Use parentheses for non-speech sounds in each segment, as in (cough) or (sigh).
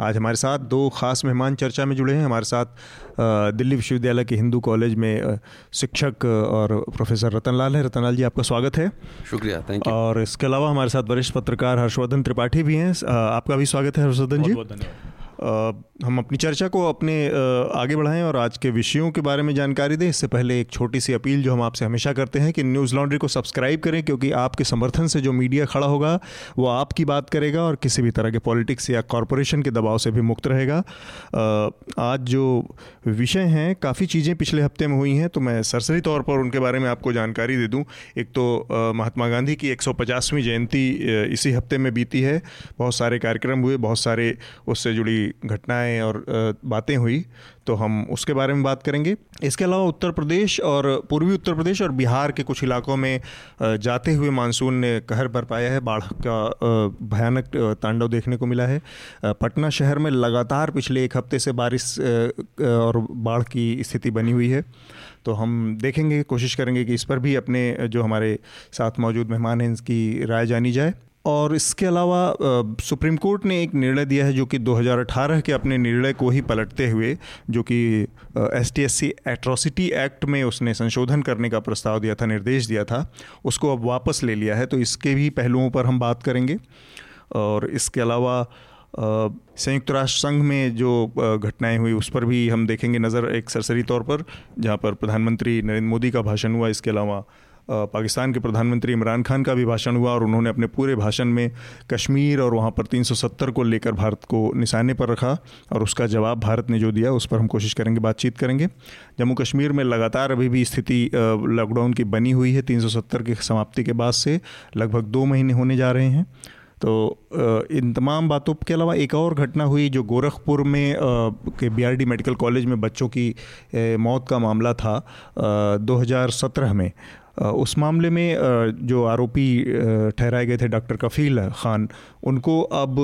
आज हमारे साथ दो खास मेहमान चर्चा में जुड़े हैं। हमारे साथ दिल्ली विश्वविद्यालय के हिंदू कॉलेज में शिक्षक और प्रोफेसर रतनलाल है। रतनलाल जी आपका स्वागत है। शुक्रिया थैंक यू और इसके अलावा हमारे साथ वरिष्ठ पत्रकार हर्षवर्धन त्रिपाठी भी हैं। आपका भी स्वागत है हर्षवर्धन जी। बहुत धन्यवाद। हम अपनी चर्चा को अपने आगे बढ़ाएँ और आज के विषयों के बारे में जानकारी दें। इससे पहले एक छोटी सी अपील जो हम आपसे हमेशा करते हैं कि न्यूज़ लॉन्ड्री को सब्सक्राइब करें, क्योंकि आपके समर्थन से जो मीडिया खड़ा होगा, वो आपकी बात करेगा और किसी भी तरह के पॉलिटिक्स या कॉरपोरेशन के दबाव से भी मुक्त रहेगा। आज जो विषय हैं, काफ़ी चीज़ें पिछले हफ़्ते में हुई हैं तो मैं सरसरी तौर पर उनके बारे में आपको जानकारी दे दूँ। एक तो महात्मा गांधी की एक जयंती इसी हफ़्ते में बीती है। बहुत सारे कार्यक्रम हुए, बहुत सारे उससे जुड़ी घटनाएँ और बातें हुई तो हम उसके बारे में बात करेंगे। इसके अलावा उत्तर प्रदेश और पूर्वी उत्तर प्रदेश और बिहार के कुछ इलाकों में जाते हुए मानसून ने कहर बरपाया है। बाढ़ का भयानक तांडव देखने को मिला है। पटना शहर में लगातार पिछले एक हफ़्ते से बारिश और बाढ़ की स्थिति बनी हुई है। तो हम देखेंगे, कोशिश करेंगे कि इस पर भी अपने, जो हमारे साथ मौजूद मेहमान हैं, इसकी राय जानी जाए। और इसके अलावा सुप्रीम कोर्ट ने एक निर्णय दिया है जो कि 2018 के अपने निर्णय को ही पलटते हुए, जो कि S T S atrocity act में उसने संशोधन करने का प्रस्ताव दिया था, निर्देश दिया था, उसको अब वापस ले लिया है। तो इसके भी पहलुओं पर हम बात करेंगे। और इसके अलावा संयुक्त राष्ट्र संघ में जो घटनाएँ हुई, उस पर भी हम देखेंगे नज़र एक सरसरी तौर पर, जहाँ पर प्रधानमंत्री नरेंद्र मोदी का भाषण हुआ। इसके अलावा पाकिस्तान के प्रधानमंत्री इमरान खान का भी भाषण हुआ और उन्होंने अपने पूरे भाषण में कश्मीर और वहाँ पर 370 को लेकर भारत को निशाने पर रखा और उसका जवाब भारत ने जो दिया, उस पर हम कोशिश करेंगे, बातचीत करेंगे। जम्मू कश्मीर में लगातार अभी भी स्थिति लॉकडाउन की बनी हुई है, तीन सौ सत्तर की समाप्ति के बाद से लगभग दो महीने होने जा रहे हैं। तो इन तमाम बातों के अलावा एक और घटना हुई जो गोरखपुर में के बीआरडी मेडिकल कॉलेज में बच्चों की मौत का मामला था 2017 में। उस मामले में जो आरोपी ठहराए गए थे डॉक्टर कफील खान, उनको अब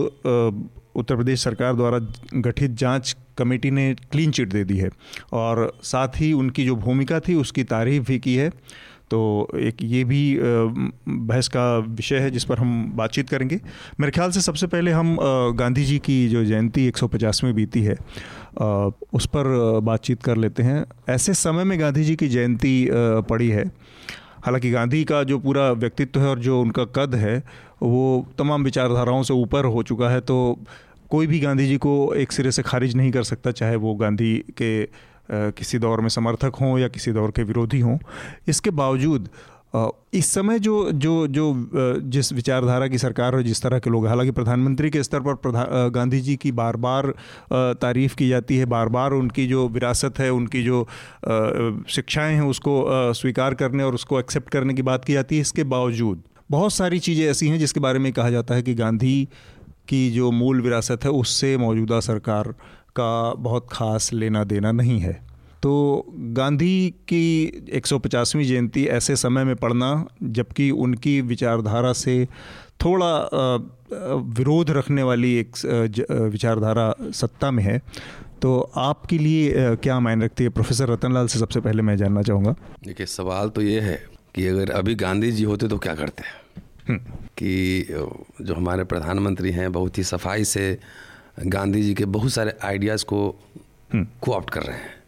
उत्तर प्रदेश सरकार द्वारा गठित जाँच कमेटी ने क्लीन चिट दे दी है। और साथ ही उनकी जो भूमिका थी, उसकी तारीफ़ भी की है। तो एक ये भी बहस का विषय है जिस पर हम बातचीत करेंगे। मेरे ख्याल से सबसे पहले हम गांधी जी की जो जयंती एक सौ बीती है उस पर बातचीत कर लेते हैं। ऐसे समय में गांधी जी की जयंती पड़ी है। हालाँकि गांधी का जो पूरा व्यक्तित्व है और जो उनका कद है, वो तमाम विचारधाराओं से ऊपर हो चुका है तो कोई भी गांधी जी को एक सिरे से खारिज नहीं कर सकता, चाहे वो गांधी के किसी दौर में समर्थक हों या किसी दौर के विरोधी हों। इसके बावजूद इस समय जो जो जो जिस विचारधारा की सरकार और जिस तरह के लोग, हालाँकि प्रधानमंत्री के स्तर पर गांधी जी की बार बार तारीफ़ की जाती है बार बार उनकी जो विरासत है, उनकी जो शिक्षाएँ हैं, उसको स्वीकार करने और उसको एक्सेप्ट करने की बात की जाती है, इसके बावजूद बहुत सारी चीज़ें ऐसी हैं जिसके बारे में कहा जाता है कि गांधी की जो मूल विरासत है, उससे मौजूदा सरकार का बहुत खास लेना देना नहीं है। तो गांधी की 150वीं जयंती ऐसे समय में पढ़ना जबकि उनकी विचारधारा से थोड़ा विरोध रखने वाली एक विचारधारा सत्ता में है। तो आपके लिए क्या मायने रखती है? प्रोफेसर रतनलाल से सबसे पहले मैं जानना चाहूँगा। देखिए सवाल तो ये है कि अगर अभी गांधी जी होते तो क्या करते? हैं हम्म। कि जो हमारे प्रधानमंत्री हैं बहुत ही सफ़ाई से गांधी जी के बहुत सारे आइडियाज़ को कोऑप्ट हम्म। कर रहे हैं।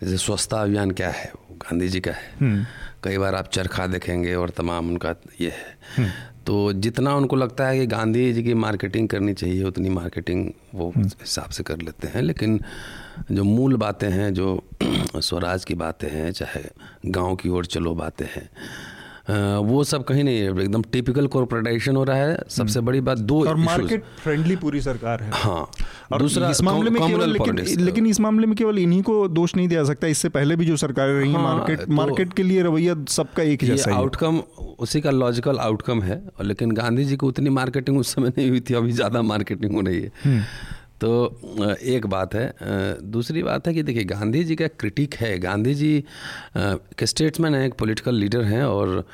जैसे स्वच्छता अभियान क्या है वो गांधी जी का है हम्म। कई बार आप चरखा देखेंगे और तमाम उनका ये है हम्म। तो जितना उनको लगता है कि गांधी जी की मार्केटिंग करनी चाहिए उतनी मार्केटिंग वो हम्म। हिसाब से कर लेते हैं लेकिन जो मूल बातें हैं जो (clears throat) स्वराज की बातें हैं चाहे गाँव की ओर चलो बातें हैं वो सब कहीं नहीं है एकदम टिपिकल कॉर्पोरेटाइजेशन हो रहा है। सबसे बड़ी बात दो और मार्केट फ्रेंडली पूरी सरकार है। हाँ और दूसरा इस मामले में केवल लेकिन, लेकिन इस मामले में केवल इन्हीं को दोष नहीं दिया सकता इससे पहले भी जो सरकारें रही हैं हाँ, मार्केट तो मार्केट के लिए रवैया सबका एक जैसा आउटकम उसी का लॉजिकल आउटकम है लेकिन गांधी जी को उतनी मार्केटिंग उस समय नहीं हुई थी अभी ज़्यादा मार्केटिंग हो रही है। हम्म। तो एक बात है दूसरी बात है कि देखिए, गांधी जी का क्रिटिक है। गांधी जी के स्टेट्समैन है, एक पॉलिटिकल लीडर हैं और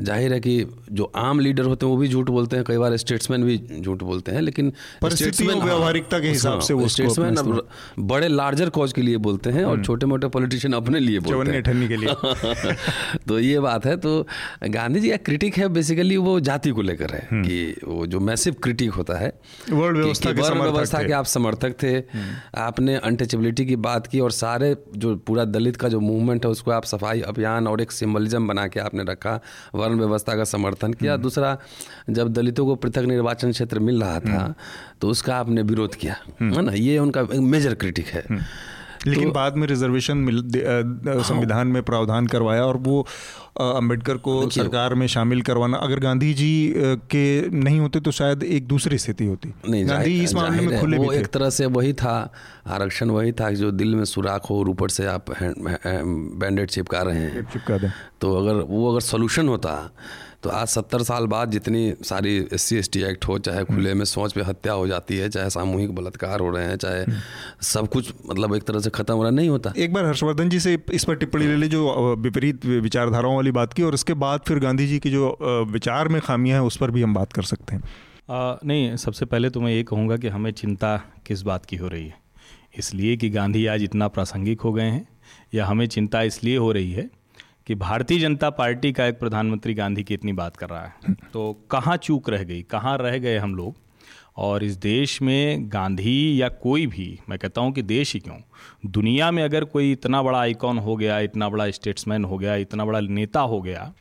ज़ाहिर है कि जो आम लीडर होते हैं वो भी झूठ बोलते हैं कई बार स्टेट्समैन भी झूठ बोलते हैं लेकिन हाँ, व्यवहारिकता के हिसाब हाँ, से वो स्टेट्समैन अब बड़े लार्जर कॉज के लिए बोलते हैं और। छोटे मोटे पॉलिटिशियन अपने लिए बोलते हैं के लिए (laughs) तो ये बात है तो गांधी जी का क्रिटिक है बेसिकली वो जाति को लेकर है हम्म। कि वो जो मैसिव क्रिटिक होता है वर्ल्ड व्यवस्था के व्यवस्था के आप समर्थक थे हम्म। आपने अनटचेबिलिटी की बात की और सारे जो पूरा दलित का जो मूवमेंट है उसको आप सफ़ाई अभियान और एक सिम्बलिज्म बना के आपने रखा वर्ण व्यवस्था का समर्थन किया हम्म। दूसरा जब दलितों को पृथक निर्वाचन क्षेत्र मिल रहा था हम्म। तो उसका आपने विरोध किया हम्म। है ना ये उनका मेजर क्रिटिक है लेकिन तो, बाद में रिजर्वेशन मिल हाँ। संविधान में प्रावधान करवाया और वो अंबेडकर को सरकार में शामिल करवाना। अगर गांधी जी के नहीं होते तो शायद एक दूसरी स्थिति होती। नहीं गांधी इस मामले में खुले वो एक तरह से वही था आरक्षण वही था जो दिल में सुराख हो और ऊपर से आप बैंडेड चिपका रहे हैं। चिपका दें तो अगर वो अगर सोल्यूशन होता तो आज सत्तर साल बाद जितनी सारी S C S T act हो चाहे खुले में सोच पे हत्या हो जाती है चाहे सामूहिक बलात्कार हो रहे हैं चाहे सब कुछ मतलब एक तरह से खत्म हो रहा नहीं होता। एक बार हर्षवर्धन जी से इस पर टिप्पणी ले ली जो विपरीत विचारधाराओं वाली बात की और उसके बाद फिर गांधी जी की जो विचार में खामियाँ हैं उस पर भी हम बात कर सकते हैं। आ, नहीं सबसे पहले तो मैं ये कहूँगा कि हमें चिंता किस बात की हो रही है? इसलिए कि गांधी आज इतना प्रासंगिक हो गए हैं या हमें चिंता इसलिए हो रही है कि भारतीय जनता पार्टी का एक प्रधानमंत्री गांधी की इतनी बात कर रहा है। तो कहाँ चूक रह गई? कहाँ रह गए हम लोग? और इस देश में गांधी या कोई भी, मैं कहता हूँ कि देश ही क्यों? दुनिया में अगर कोई इतना बड़ा आइकॉन हो गया, इतना बड़ा स्टेट्समैन हो गया, इतना बड़ा नेता हो गया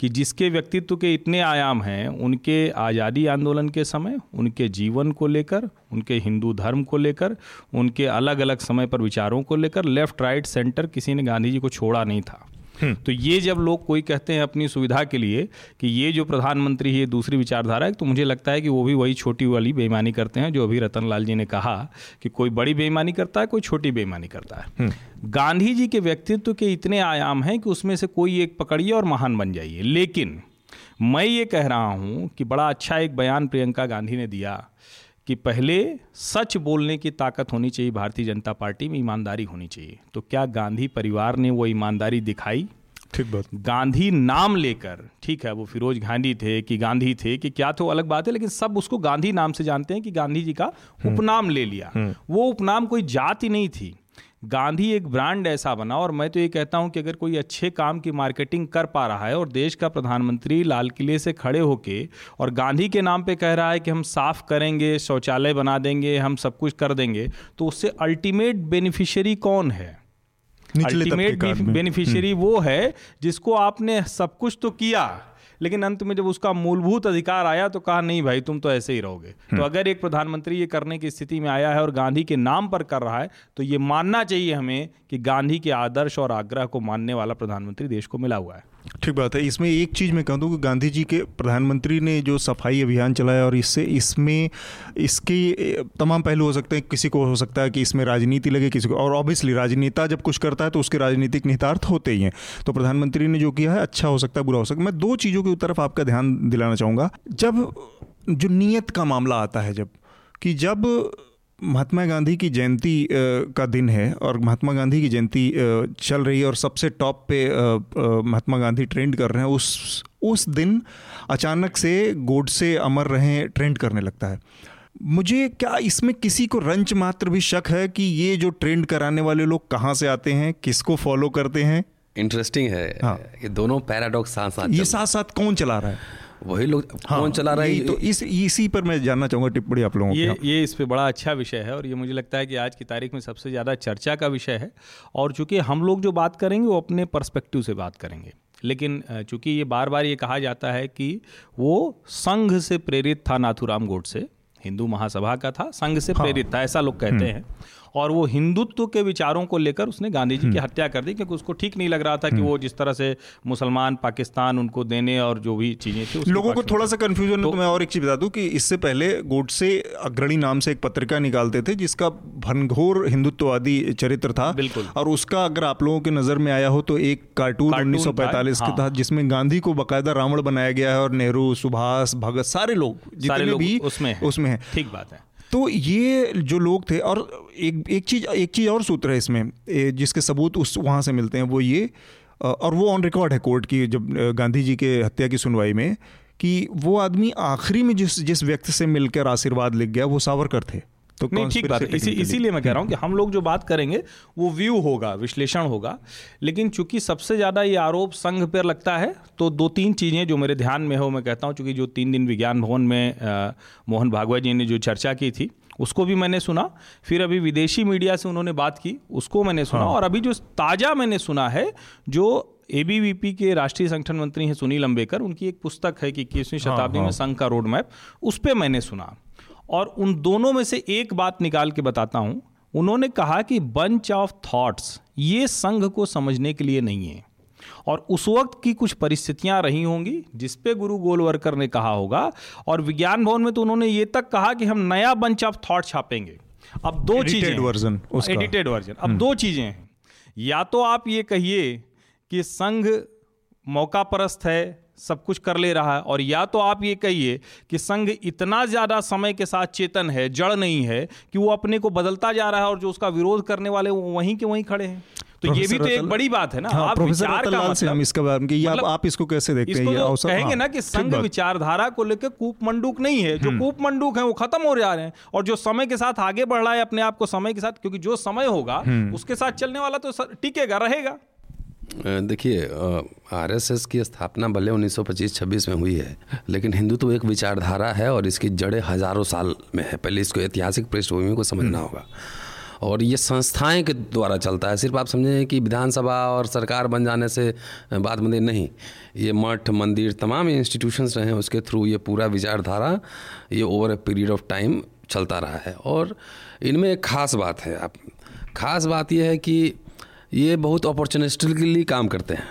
कि जिसके व्यक्तित्व के इतने आयाम हैं, उनके आज़ादी आंदोलन के समय, उनके जीवन को लेकर, उनके हिंदू धर्म को लेकर, उनके अलग अलग समय पर विचारों को लेकर लेफ़्ट राइट सेंटर किसी ने गांधी जी को छोड़ा नहीं था। तो ये जब लोग कोई कहते हैं अपनी सुविधा के लिए कि ये जो प्रधानमंत्री है दूसरी विचारधारा है तो मुझे लगता है कि वो भी वही छोटी वाली बेईमानी करते हैं जो अभी रतन लाल जी ने कहा कि कोई बड़ी बेईमानी करता है कोई छोटी बेईमानी करता है। हम्म। गांधी जी के व्यक्तित्व के इतने आयाम हैं कि उसमें से कोई एक पकड़िए और महान बन जाइए। लेकिन मैं ये कह रहा हूँ कि बड़ा अच्छा एक बयान प्रियंका गांधी ने दिया कि पहले सच बोलने की ताकत होनी चाहिए भारतीय जनता पार्टी में ईमानदारी होनी चाहिए। तो क्या गांधी परिवार ने वो ईमानदारी दिखाई? ठीक बात। गांधी नाम लेकर ठीक है वो फिरोज गांधी थे कि गांधी थे कि क्या तो अलग बात है लेकिन सब उसको गांधी नाम से जानते हैं कि गांधी जी का हम्म। उपनाम ले लिया। हम्म। वो उपनाम कोई जाति नहीं थी। गांधी एक ब्रांड ऐसा बना और मैं तो ये कहता हूँ कि अगर कोई अच्छे काम की मार्केटिंग कर पा रहा है और देश का प्रधानमंत्री लाल किले से खड़े होके और गांधी के नाम पे कह रहा है कि हम साफ़ करेंगे शौचालय बना देंगे हम सब कुछ कर देंगे तो उससे अल्टीमेट बेनिफिशियरी कौन है? अल्टीमेट बेनिफिशियरी वो है जिसको आपने सब कुछ तो किया। लेकिन अंत में जब उसका मूलभूत अधिकार आया तो कहा नहीं भाई तुम तो ऐसे ही रहोगे तो हम्म। अगर एक प्रधानमंत्री ये करने की स्थिति में आया है और गांधी के नाम पर कर रहा है तो ये मानना चाहिए हमें कि गांधी के आदर्श और आग्रह को मानने वाला प्रधानमंत्री देश को मिला हुआ है ठीक बात है। इसमें एक चीज़ मैं कह दूँ कि गांधी जी के प्रधानमंत्री ने जो सफ़ाई अभियान चलाया और इससे इसमें इसके तमाम पहलू हो सकते हैं। किसी को हो सकता है कि इसमें राजनीति लगे, किसी को और ऑब्वियसली राजनेता जब कुछ करता है तो उसके राजनीतिक निहितार्थ होते ही हैं। तो प्रधानमंत्री ने जो किया है अच्छा हो सकता है, बुरा हो सकता है। मैं दो चीज़ों की तरफ़ आपका ध्यान दिलाना चाहूँगा। जब जो नीयत का मामला आता है जब, कि जब महात्मा गांधी की जयंती का दिन है और महात्मा गांधी की जयंती चल रही है और सबसे टॉप पे महात्मा गांधी ट्रेंड कर रहे हैं। उस उस दिन अचानक से गोड से अमर रहे ट्रेंड करने लगता है। मुझे क्या इसमें किसी को रंच मात्र भी शक है कि ये जो ट्रेंड कराने वाले लोग कहाँ से आते हैं किसको फॉलो करते हैं? इंटरेस्टिंग है। हाँ। ये दोनों पैराडॉक्स साथ साथ ये साथ साथ कौन चला रहा है? वही लोग हाँ, कौन चला रहे है तो इस इसी पर मैं जानना चाहूँगा टिप्पणी आप लोगों ये ये इस पर बड़ा अच्छा विषय है और ये मुझे लगता है कि आज की तारीख में सबसे ज़्यादा चर्चा का विषय है। और चूँकि हम लोग जो बात करेंगे वो अपने परस्पेक्टिव से बात करेंगे। लेकिन चूँकि ये बार बार ये कहा जाता है कि वो संघ से प्रेरित था नाथुराम गोडसे। हिंदू महासभा का था संघ से हाँ, प्रेरित था ऐसा लोग कहते हम्म। हैं। और वो हिंदुत्व के विचारों को लेकर उसने गांधी जी की हम्म। हत्या कर दी क्योंकि उसको ठीक नहीं लग रहा था कि हम्म। वो जिस तरह से मुसलमान पाकिस्तान उनको देने और जो भी चीज़ें थी लोगों को थोड़ा सा कंफ्यूजन तो, तो मैं और एक चीज़ बता दूँ कि इससे पहले गोडसे अग्रणी नाम से एक पत्रिका निकालते थे जिसका भनघोर हिंदुत्ववादी चरित्र था बिल्कुल और उसका अगर आप लोगों की नज़र में आया हो तो एक कार्टून उन्नीस के हाँ। तहत जिसमें गांधी को बाकायदा रावण बनाया गया है और नेहरू सुभाष भगत सारे लोग जितने भी उसमें उसमें है ठीक बात है तो ये जो लोग थे, और एक एक चीज़ एक चीज़ और सूत्र है इसमें जिसके सबूत उस, वहाँ से मिलते हैं, वो ये और वो ऑन रिकॉर्ड है कोर्ट की, जब गांधी जी के हत्या की सुनवाई में, कि वो आदमी आखिरी में जिस जिस व्यक्ति से मिलकर आशीर्वाद लिख गया, वो सावरकर थे। तो नहीं ठीक बात है। इसी इसीलिए मैं कह रहा हूँ कि हम लोग जो बात करेंगे वो व्यू होगा विश्लेषण होगा। लेकिन चूँकि सबसे ज़्यादा ये आरोप संघ पर लगता है तो दो तीन चीज़ें जो मेरे ध्यान में हो मैं कहता हूँ चूँकि जो तीन दिन विज्ञान भवन में आ, मोहन भागवत जी ने जो चर्चा की थी उसको भी मैंने सुना। फिर अभी विदेशी मीडिया से उन्होंने बात की उसको मैंने सुना। हाँ। और अभी जो ताज़ा मैंने सुना है जो एबीवीपी के राष्ट्रीय संगठन मंत्री हैं सुनील अम्बेकर उनकी एक पुस्तक है कि इक्कीसवीं हाँ, शताब्दी हाँ, में संघ का रोड मैप उस पर मैंने सुना। और उन दोनों में से एक बात निकाल के बताता हूँ। उन्होंने कहा कि बंच ऑफ़ थॉट्स ये संघ को समझने के लिए नहीं है। और उस वक्त की कुछ परिस्थितियाँ रही होंगी जिसपे गुरु गोलवरकर ने कहा होगा और विज्ञान भवन में तो उन्होंने ये तक कहा कि हम नया बंच ऑफ़ थॉट छापेंगे। अब दो चीज़ें वर्जन एडिटेड वर्जन अब हम्म। दो चीज़ें हैं। या तो आप ये कहिए कि संघ मौका परस्त है सब कुछ कर ले रहा है। और या तो आप ये कहिए कि संघ इतना ज़्यादा समय के साथ चेतन है जड़ नहीं है कि वो अपने को बदलता जा रहा है और जो उसका विरोध करने वाले वो वहीं के वहीं खड़े हैं। तो ये भी तो एक बड़ी बात है ना। हाँ, आप विचार का मतलब, हम इसका कि मतलब, आप इसको कैसे देखते हैं? ये कहेंगे हाँ, ना कि संघ विचारधारा को लेकर कूप मंडूक नहीं है। जो हम्म। कूप मंडूक है वो खत्म हो जा रहे हैं। और जो समय के साथ आगे बढ़ रहा है अपने आप को समय के साथ क्योंकि जो समय होगा हम्म। उसके साथ चलने वाला तो टिकेगा रहेगा। देखिए आरएसएस की स्थापना भले 1925-26 में हुई है लेकिन हिंदुत्व तो एक विचारधारा है और इसकी जड़ें हज़ारों साल में है। पहले इसको ऐतिहासिक पृष्ठभूमि को समझना हम्म। होगा। और ये संस्थाएँ के द्वारा चलता है। सिर्फ़ आप समझें कि विधानसभा और सरकार बन जाने से बात बंदे नहीं ये मठ मंदिर तमाम इंस्टीट्यूशंस रहे हैं उसके थ्रू ये पूरा विचारधारा ये over a period of time चलता रहा है। और इनमें एक ख़ास बात है आप ख़ास बात यह है कि ये बहुत अपॉर्चुनिस्टिकली काम करते हैं।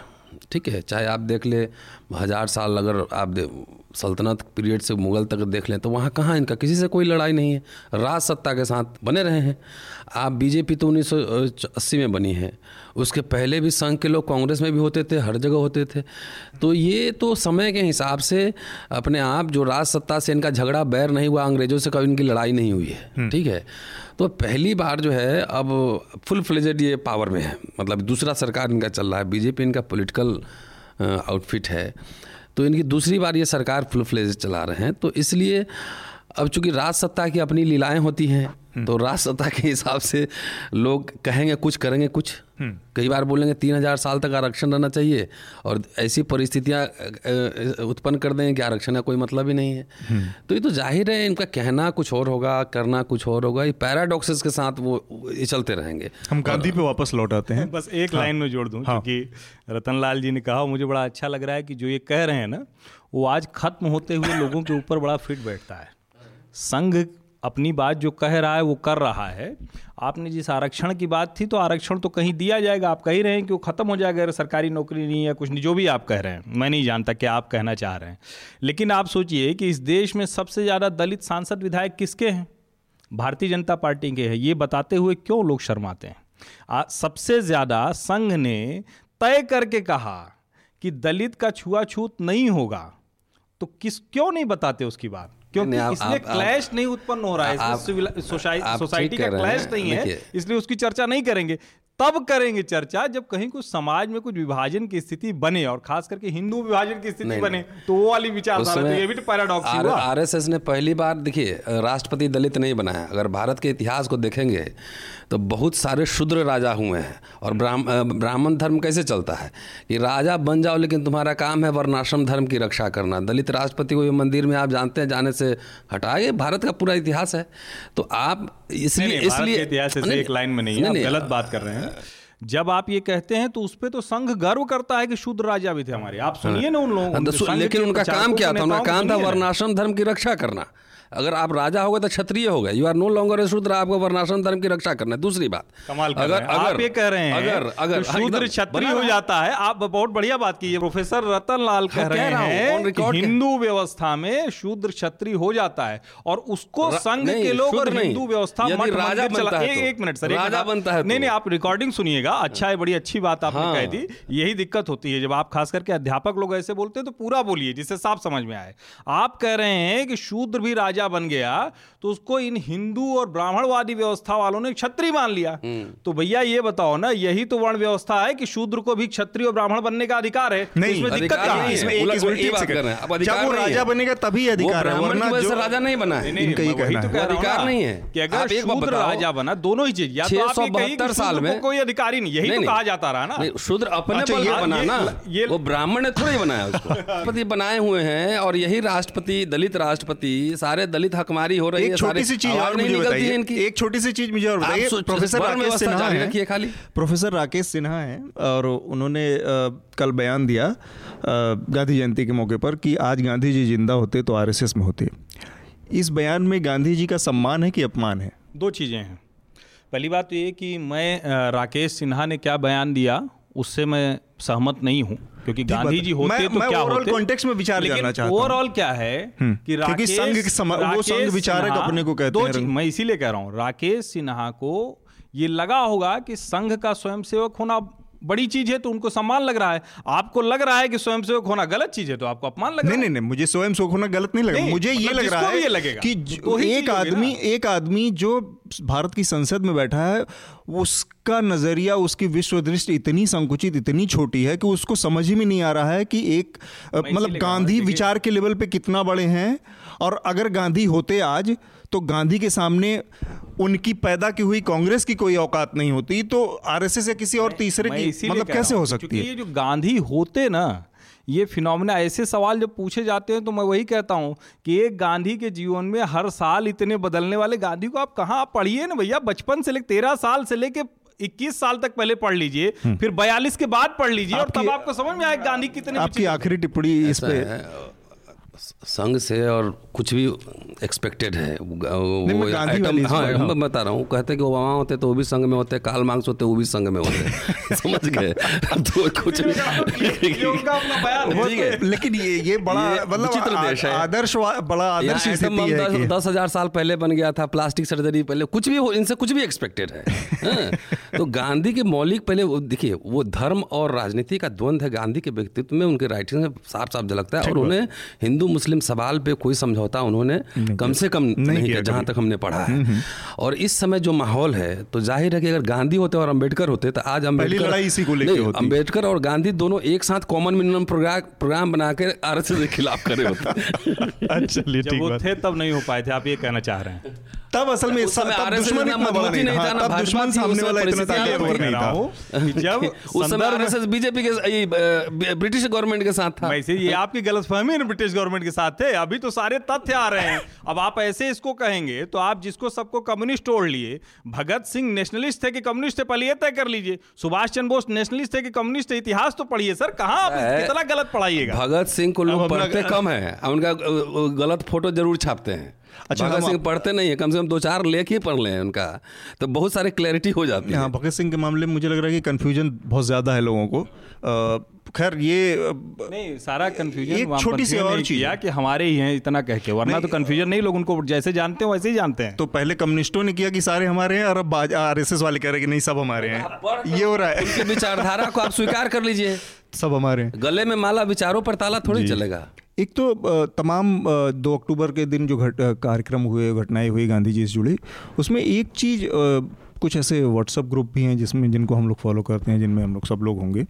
ठीक है, चाहे आप देख ले, हज़ार साल अगर आप सल्तनत पीरियड से मुग़ल तक देख लें तो वहाँ कहाँ इनका? किसी से कोई लड़ाई नहीं है। राज सत्ता के साथ बने रहे हैं। आप बीजेपी तो उन्नीस सौ अस्सी में बनी है। उसके पहले भी संघ के लोग कांग्रेस में भी होते थे हर जगह होते थे। तो ये तो समय के हिसाब से अपने आप जो राज सत्ता से इनका झगड़ा बैर नहीं हुआ अंग्रेज़ों से कभी इनकी लड़ाई नहीं हुई है। हम्म। ठीक है? तो पहली बार जो है अब फुल फ्लेजेड ये पावर में है। मतलब दूसरा सरकार इनका चल रहा है बीजेपी इनका पोलिटिकल आउटफिट है। तो इनकी दूसरी बार ये सरकार फुल फ्लेज चला रहे हैं। तो इसलिए अब चूँकि राज सत्ता की अपनी लीलाएँ होती हैं हम्म। तो राज सत्ता के हिसाब से लोग कहेंगे कुछ करेंगे कुछ। हम्म। कई बार बोलेंगे तीन हज़ार साल तक आरक्षण रहना चाहिए और ऐसी परिस्थितियाँ उत्पन्न कर देंगे कि आरक्षण का कोई मतलब ही नहीं है। हम्म। तो ये तो ज़ाहिर है इनका कहना कुछ और होगा करना कुछ और होगा ये पैराडॉक्सेस के साथ वो ये चलते रहेंगे। हम गांधी पे वापस लौट आते हैं। बस एक हाँ, लाइन में जोड़ दूँ हाँ, क्योंकि रतनलाल जी ने कहा मुझे बड़ा अच्छा लग रहा है कि जो ये कह रहे हैं ना वो आज खत्म होते हुए लोगों के ऊपर बड़ा फिट बैठता है। संघ अपनी बात जो कह रहा है वो कर रहा है। आपने जिस आरक्षण की बात थी तो आरक्षण तो कहीं दिया जाएगा आप कह ही रहे हैं कि वो ख़त्म हो जाएगा अगर सरकारी नौकरी नहीं है कुछ नहीं जो भी आप कह रहे हैं। मैं नहीं जानता क्या आप कहना चाह रहे हैं। लेकिन आप सोचिए कि इस देश में सबसे ज़्यादा दलित सांसद विधायक किसके हैं? भारतीय जनता पार्टी के हैं। ये बताते हुए क्यों लोग शर्माते हैं? आ, सबसे ज़्यादा संघ ने तय करके कहा कि दलित का छुआछूत नहीं होगा। तो किस क्यों नहीं बताते उसकी बात? क्योंकि आप, इसलिए क्लैश नहीं उत्पन्न हो रहा है। सोसाइटी का क्लैश नहीं है इसलिए उसकी चर्चा नहीं करेंगे। तब करेंगे चर्चा जब कहीं कुछ समाज में कुछ विभाजन की स्थिति बने और खास करके हिंदू विभाजन की स्थिति बने तो वो वाली विचारधारा तो ये भी पैराडॉक्स हुआ। आरएसएस ने पहली बार देखिए राष्ट्रपति दलित नहीं बनाया अगर भारत के इतिहास को देखेंगे तो बहुत सारे शुद्र राजा हुए हैं और ब्राह्मण धर्म कैसे चलता है? कि राजा बन जाओ लेकिन तुम्हारा काम है वर्णाश्रम धर्म की रक्षा करना। दलित राष्ट्रपति को ये मंदिर में आप जानते हैं जाने से हटाए भारत का पूरा इतिहास है। तो आप इसलिए इसलिए इतिहास एक लाइन में नहीं है। गलत बात कर रहे हैं। जब आप ये कहते हैं तो उस पर तो संघ गर्व करता है कि शुद्ध राजा भी थे हमारे। आप सुनिए ना उन लोगों हाँ, लेकिन उनका काम क्या था? उनका काम था वर्णाश्रम धर्म की रक्षा करना। अगर आप राजा हो गए तो क्षत्रिय हो गए। You are no longer a Shudra आपको वर्णाश्रम धर्म की रक्षा करना है। दूसरी बात कमाल कर अगर अगर आप ये कह रहे हैं अगर अगर तो शूद्र क्षत्रिय हो जाता है। आप बहुत बढ़िया बात की प्रोफेसर रतन लाल कह रहे हैं हिंदू व्यवस्था में शूद्र क्षत्रिय हो जाता है और उसको संघ के लोग और हिंदू व्यवस्था राजा चला तो। एक मिनट सर राजा बनता है नहीं नहीं आप रिकॉर्डिंग सुनिएगा। अच्छा है बड़ी अच्छी बात आपने हाँ। कह दी। यही दिक्कत होती है जब आप खास करके अध्यापक लोग ऐसे बोलते हैं तो पूरा बोलिए जिससे साफ़ समझ में आए। आप कह रहे हैं कि शूद्र भी राजा राजा बन गया तो उसको इन हिंदू और ब्राह्मणवादी व्यवस्था वालों ने क्षत्रिय मान लिया। हम्म। तो भैया ये बताओ ना यही तो वर्ण व्यवस्था है कि शूद्र को भी क्षत्रिय और ब्राह्मण बनने का अधिकार है। नहीं, इसमें दिक्कत क्या है? है। हैं। राजा बनेगा तभी अधिकार है राजा नहीं बना है। इनका कहना तो है। अधिकार नहीं है। कि अगर शूद्र राजा बना दोनों ही चीज़ या तो आप ये कहिए कि 672 साल में कोई अधिकारी नहीं यही नहीं, तो कहा जाता रहा ना। शूद्र अपने अच्छा, बल ये- बना ये- ना। ये- वो ब्राह्मण ने थोड़ी बनाया उसको। (laughs) राष्ट्रपति बनाए हुए हैं और यही राष्ट्रपति दलित राष्ट्रपति सारे दलित हकमारी हो रही है छोटी सी चीज़ और मुझे बताइए। इनकी। एक छोटी सी चीज़ मुझे और बताइए। प्रोफेसर राकेश सिन्हा हैं। खाली। प्रोफेसर राकेश सिन्हा हैं और उन्होंने कल बयान दिया गांधी जयंती के मौके पर कि आज गांधी जी ज़िंदा होते तो आरएसएस में होते। इस बयान में गांधी जी का सम्मान है कि अपमान है? दो चीज़ें हैं। पहली बात तो ये कि मैं राकेश सिन्हा ने क्या बयान दिया उससे मैं सहमत नहीं हूँ क्योंकि गांधी जी होते मैं- तो मैं क्या होते? कॉन्टेक्स्ट में विचार लेकिन ओवरऑल क्या है हम्म, कि राकेश संघ के सम- वो संघ विचारक अपने को कहते हैं। मैं इसीलिए कह रहा हूँ राकेश सिन्हा को ये लगा होगा कि संघ का स्वयंसेवक होना बड़ी चीज़ है तो उनको सम्मान लग रहा है। आपको लग रहा है कि स्वयंसेवक होना गलत चीज़ है तो आपको अपमान लग रहा नहीं है? नहीं नहीं मुझे स्वयं सुख होना गलत नहीं लगा नहीं, मुझे ये मतलब लग रहा है लगेगा। कि तो एक आदमी एक आदमी जो भारत की संसद में बैठा है उसका नज़रिया उसकी विश्व दृष्टि इतनी संकुचित इतनी छोटी है कि उसको समझ ही में नहीं आ रहा है कि एक मतलब रहा गांधी विचार के लेवल पे कितना बड़े हैं। और अगर गांधी होते आज तो गांधी के सामने उनकी पैदा की हुई कांग्रेस की कोई औकात नहीं होती तो आरएसएस या किसी और तीसरे की मतलब कैसे हो सकती है? ये जो गांधी होते ना ये फिनोमिना ऐसे सवाल जब पूछे जाते हैं तो मैं वही कहता हूँ कि एक गांधी के जीवन में हर साल इतने बदलने वाले गांधी को आप कहाँ आप पढ़िए ना भैया? बचपन से लेकर तेरह साल से लेके 21 साल तक पहले पढ़ लीजिए फिर 42 के बाद पढ़ लीजिए और आपकी- तब आपको समझ में आएगा गांधी कितने आपकी आखिरी टिप्पणी इस पे संघ से और कुछ भी एक्सपेक्टेड है वो आइटम हाँ पर, हाँ। बता रहा हूँ कहते हैं कि ओबामा होते तो वो भी संघ में होते काल मार्क्स होते वो भी संघ में होते (laughs) समझ गए तो कुछ (laughs) है लेकिन ये ये बड़ा मतलब देश है। आदर्श बड़ा आदर्श दस हज़ार साल पहले बन गया था प्लास्टिक सर्जरी पहले कुछ भी इनसे कुछ भी एक्सपेक्टेड है (laughs) हाँ? तो गांधी के मौलिक पहले देखिए वो धर्म और राजनीति का द्वंद्व है गांधी के व्यक्तित्व में उनके राइटिंग में साफ़ साफ़ झलकता है और उन्हें हिंदू मुस्लिम सवाल पे कोई समझौता उन्होंने कम से कम नहीं, किया किया जहाँ तक हमने पढ़ा है। और इस समय जो माहौल है तो ज़ाहिर है कि अगर गांधी होते और अंबेडकर होते तो आज अंबेडकर लड़ाई इसी को लेके नहीं, होती। अंबेडकर और गांधी दोनों एक साथ कॉमन मिनिमम प्रोग्राम प्रोग्राम बना के आरएसएस के खिलाफ खड़े होते। (laughs) अच्छा चलिए जब वो थे तब नहीं हो पाए थे आप ये कहना चाह रहे हैं। तब असल में समय तब दुश्मन इतना बड़ा नहीं नहीं था था तब दुश्मन सामने वाला इतना ताकतवर नहीं था। (laughs) जब उस समय आरएसएस बीजेपी के ब्रिटिश गवर्नमेंट के साथ था। वैसे ये आपकी गलतफहमी है ब्रिटिश गवर्नमेंट के साथ थे अभी तो सारे तथ्य आ रहे हैं। अब आप ऐसे इसको कहेंगे तो आप जिसको सबको कम्युनिस्ट तोड़ लिए भगत सिंह नेशनलिस्ट थे कि कम्युनिस्ट थे पहले ये तय कर लीजिए। सुभाष चंद्र बोस नेशनलिस्ट थे कि कम्युनिस्ट थे इतिहास तो पढ़िए सर कहाँ आप कितना गलत पढ़ाइएगा? भगत सिंह को लोग पढ़ते कम है उनका गलत फ़ोटो ज़रूर छापते हैं। अच्छा, भगत सिंह पढ़ते नहीं है कम से कम दो चार लेख ही पढ़ लें उनका तो बहुत सारे क्लैरिटी हो जाती है हाँ। भगत सिंह के मामले में मुझे लग रहा है कि कंफ्यूजन बहुत ज़्यादा है लोगों को। खैर ये नहीं सारा कंफ्यूजन एक छोटी सी और चीज़ कि हमारे ही हैं इतना कह के। वरना तो कंफ्यूजन नहीं लोग उनको जैसे जानते हैं वैसे ही जानते हैं। तो पहले कम्युनिस्टों ने किया कि सारे हमारे हैं और अब आरएसएस वाले कह रहे हैं कि नहीं सब हमारे हैं। ये हो रहा है। विचारधारा को आप स्वीकार कर लीजिए। सब हमारे हैं। गले में माला विचारों पर ताला थोड़ी चलेगा एक तो तमाम दो अक्टूबर के दिन जो घट कार्यक्रम हुए घटनाएँ हुई गांधी जी से जुड़ी उसमें एक चीज़ कुछ ऐसे व्हाट्सअप ग्रुप भी हैं जिसमें जिनको हम लोग फॉलो करते हैं, जिनमें हम लोग सब लोग होंगे।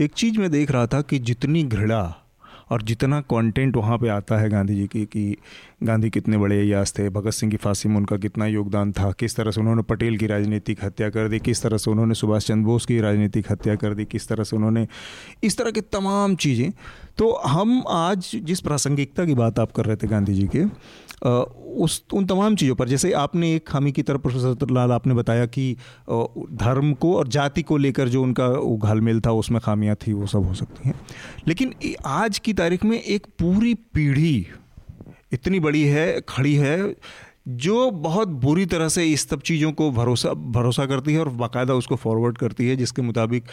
एक चीज़ मैं देख रहा था कि जितनी घृणा और जितना कंटेंट वहाँ पे आता है गांधी जी की, कि गांधी कितने बड़े अयास थे, भगत सिंह की फांसी में उनका कितना योगदान था, किस तरह से उन्होंने पटेल की राजनीतिक हत्या कर दी, किस तरह से उन्होंने सुभाष चंद्र बोस की राजनीतिक हत्या कर दी, किस तरह से उन्होंने, इस तरह की तमाम चीज़ें। तो हम आज जिस प्रासंगिकता की बात आप कर रहे थे गांधी जी के उस, उन तमाम चीज़ों पर, जैसे आपने एक खामी की तरफ़ प्रोफेसर लाल आपने बताया कि धर्म को और जाति को लेकर जो उनका घालमेल था, उसमें खामियाँ थी, वो सब हो सकती हैं। लेकिन आज की तारीख में एक पूरी पीढ़ी इतनी बड़ी है, खड़ी है जो बहुत बुरी तरह से इस सब चीज़ों को भरोसा भरोसा करती है और बाकायदा उसको फॉरवर्ड करती है, जिसके मुताबिक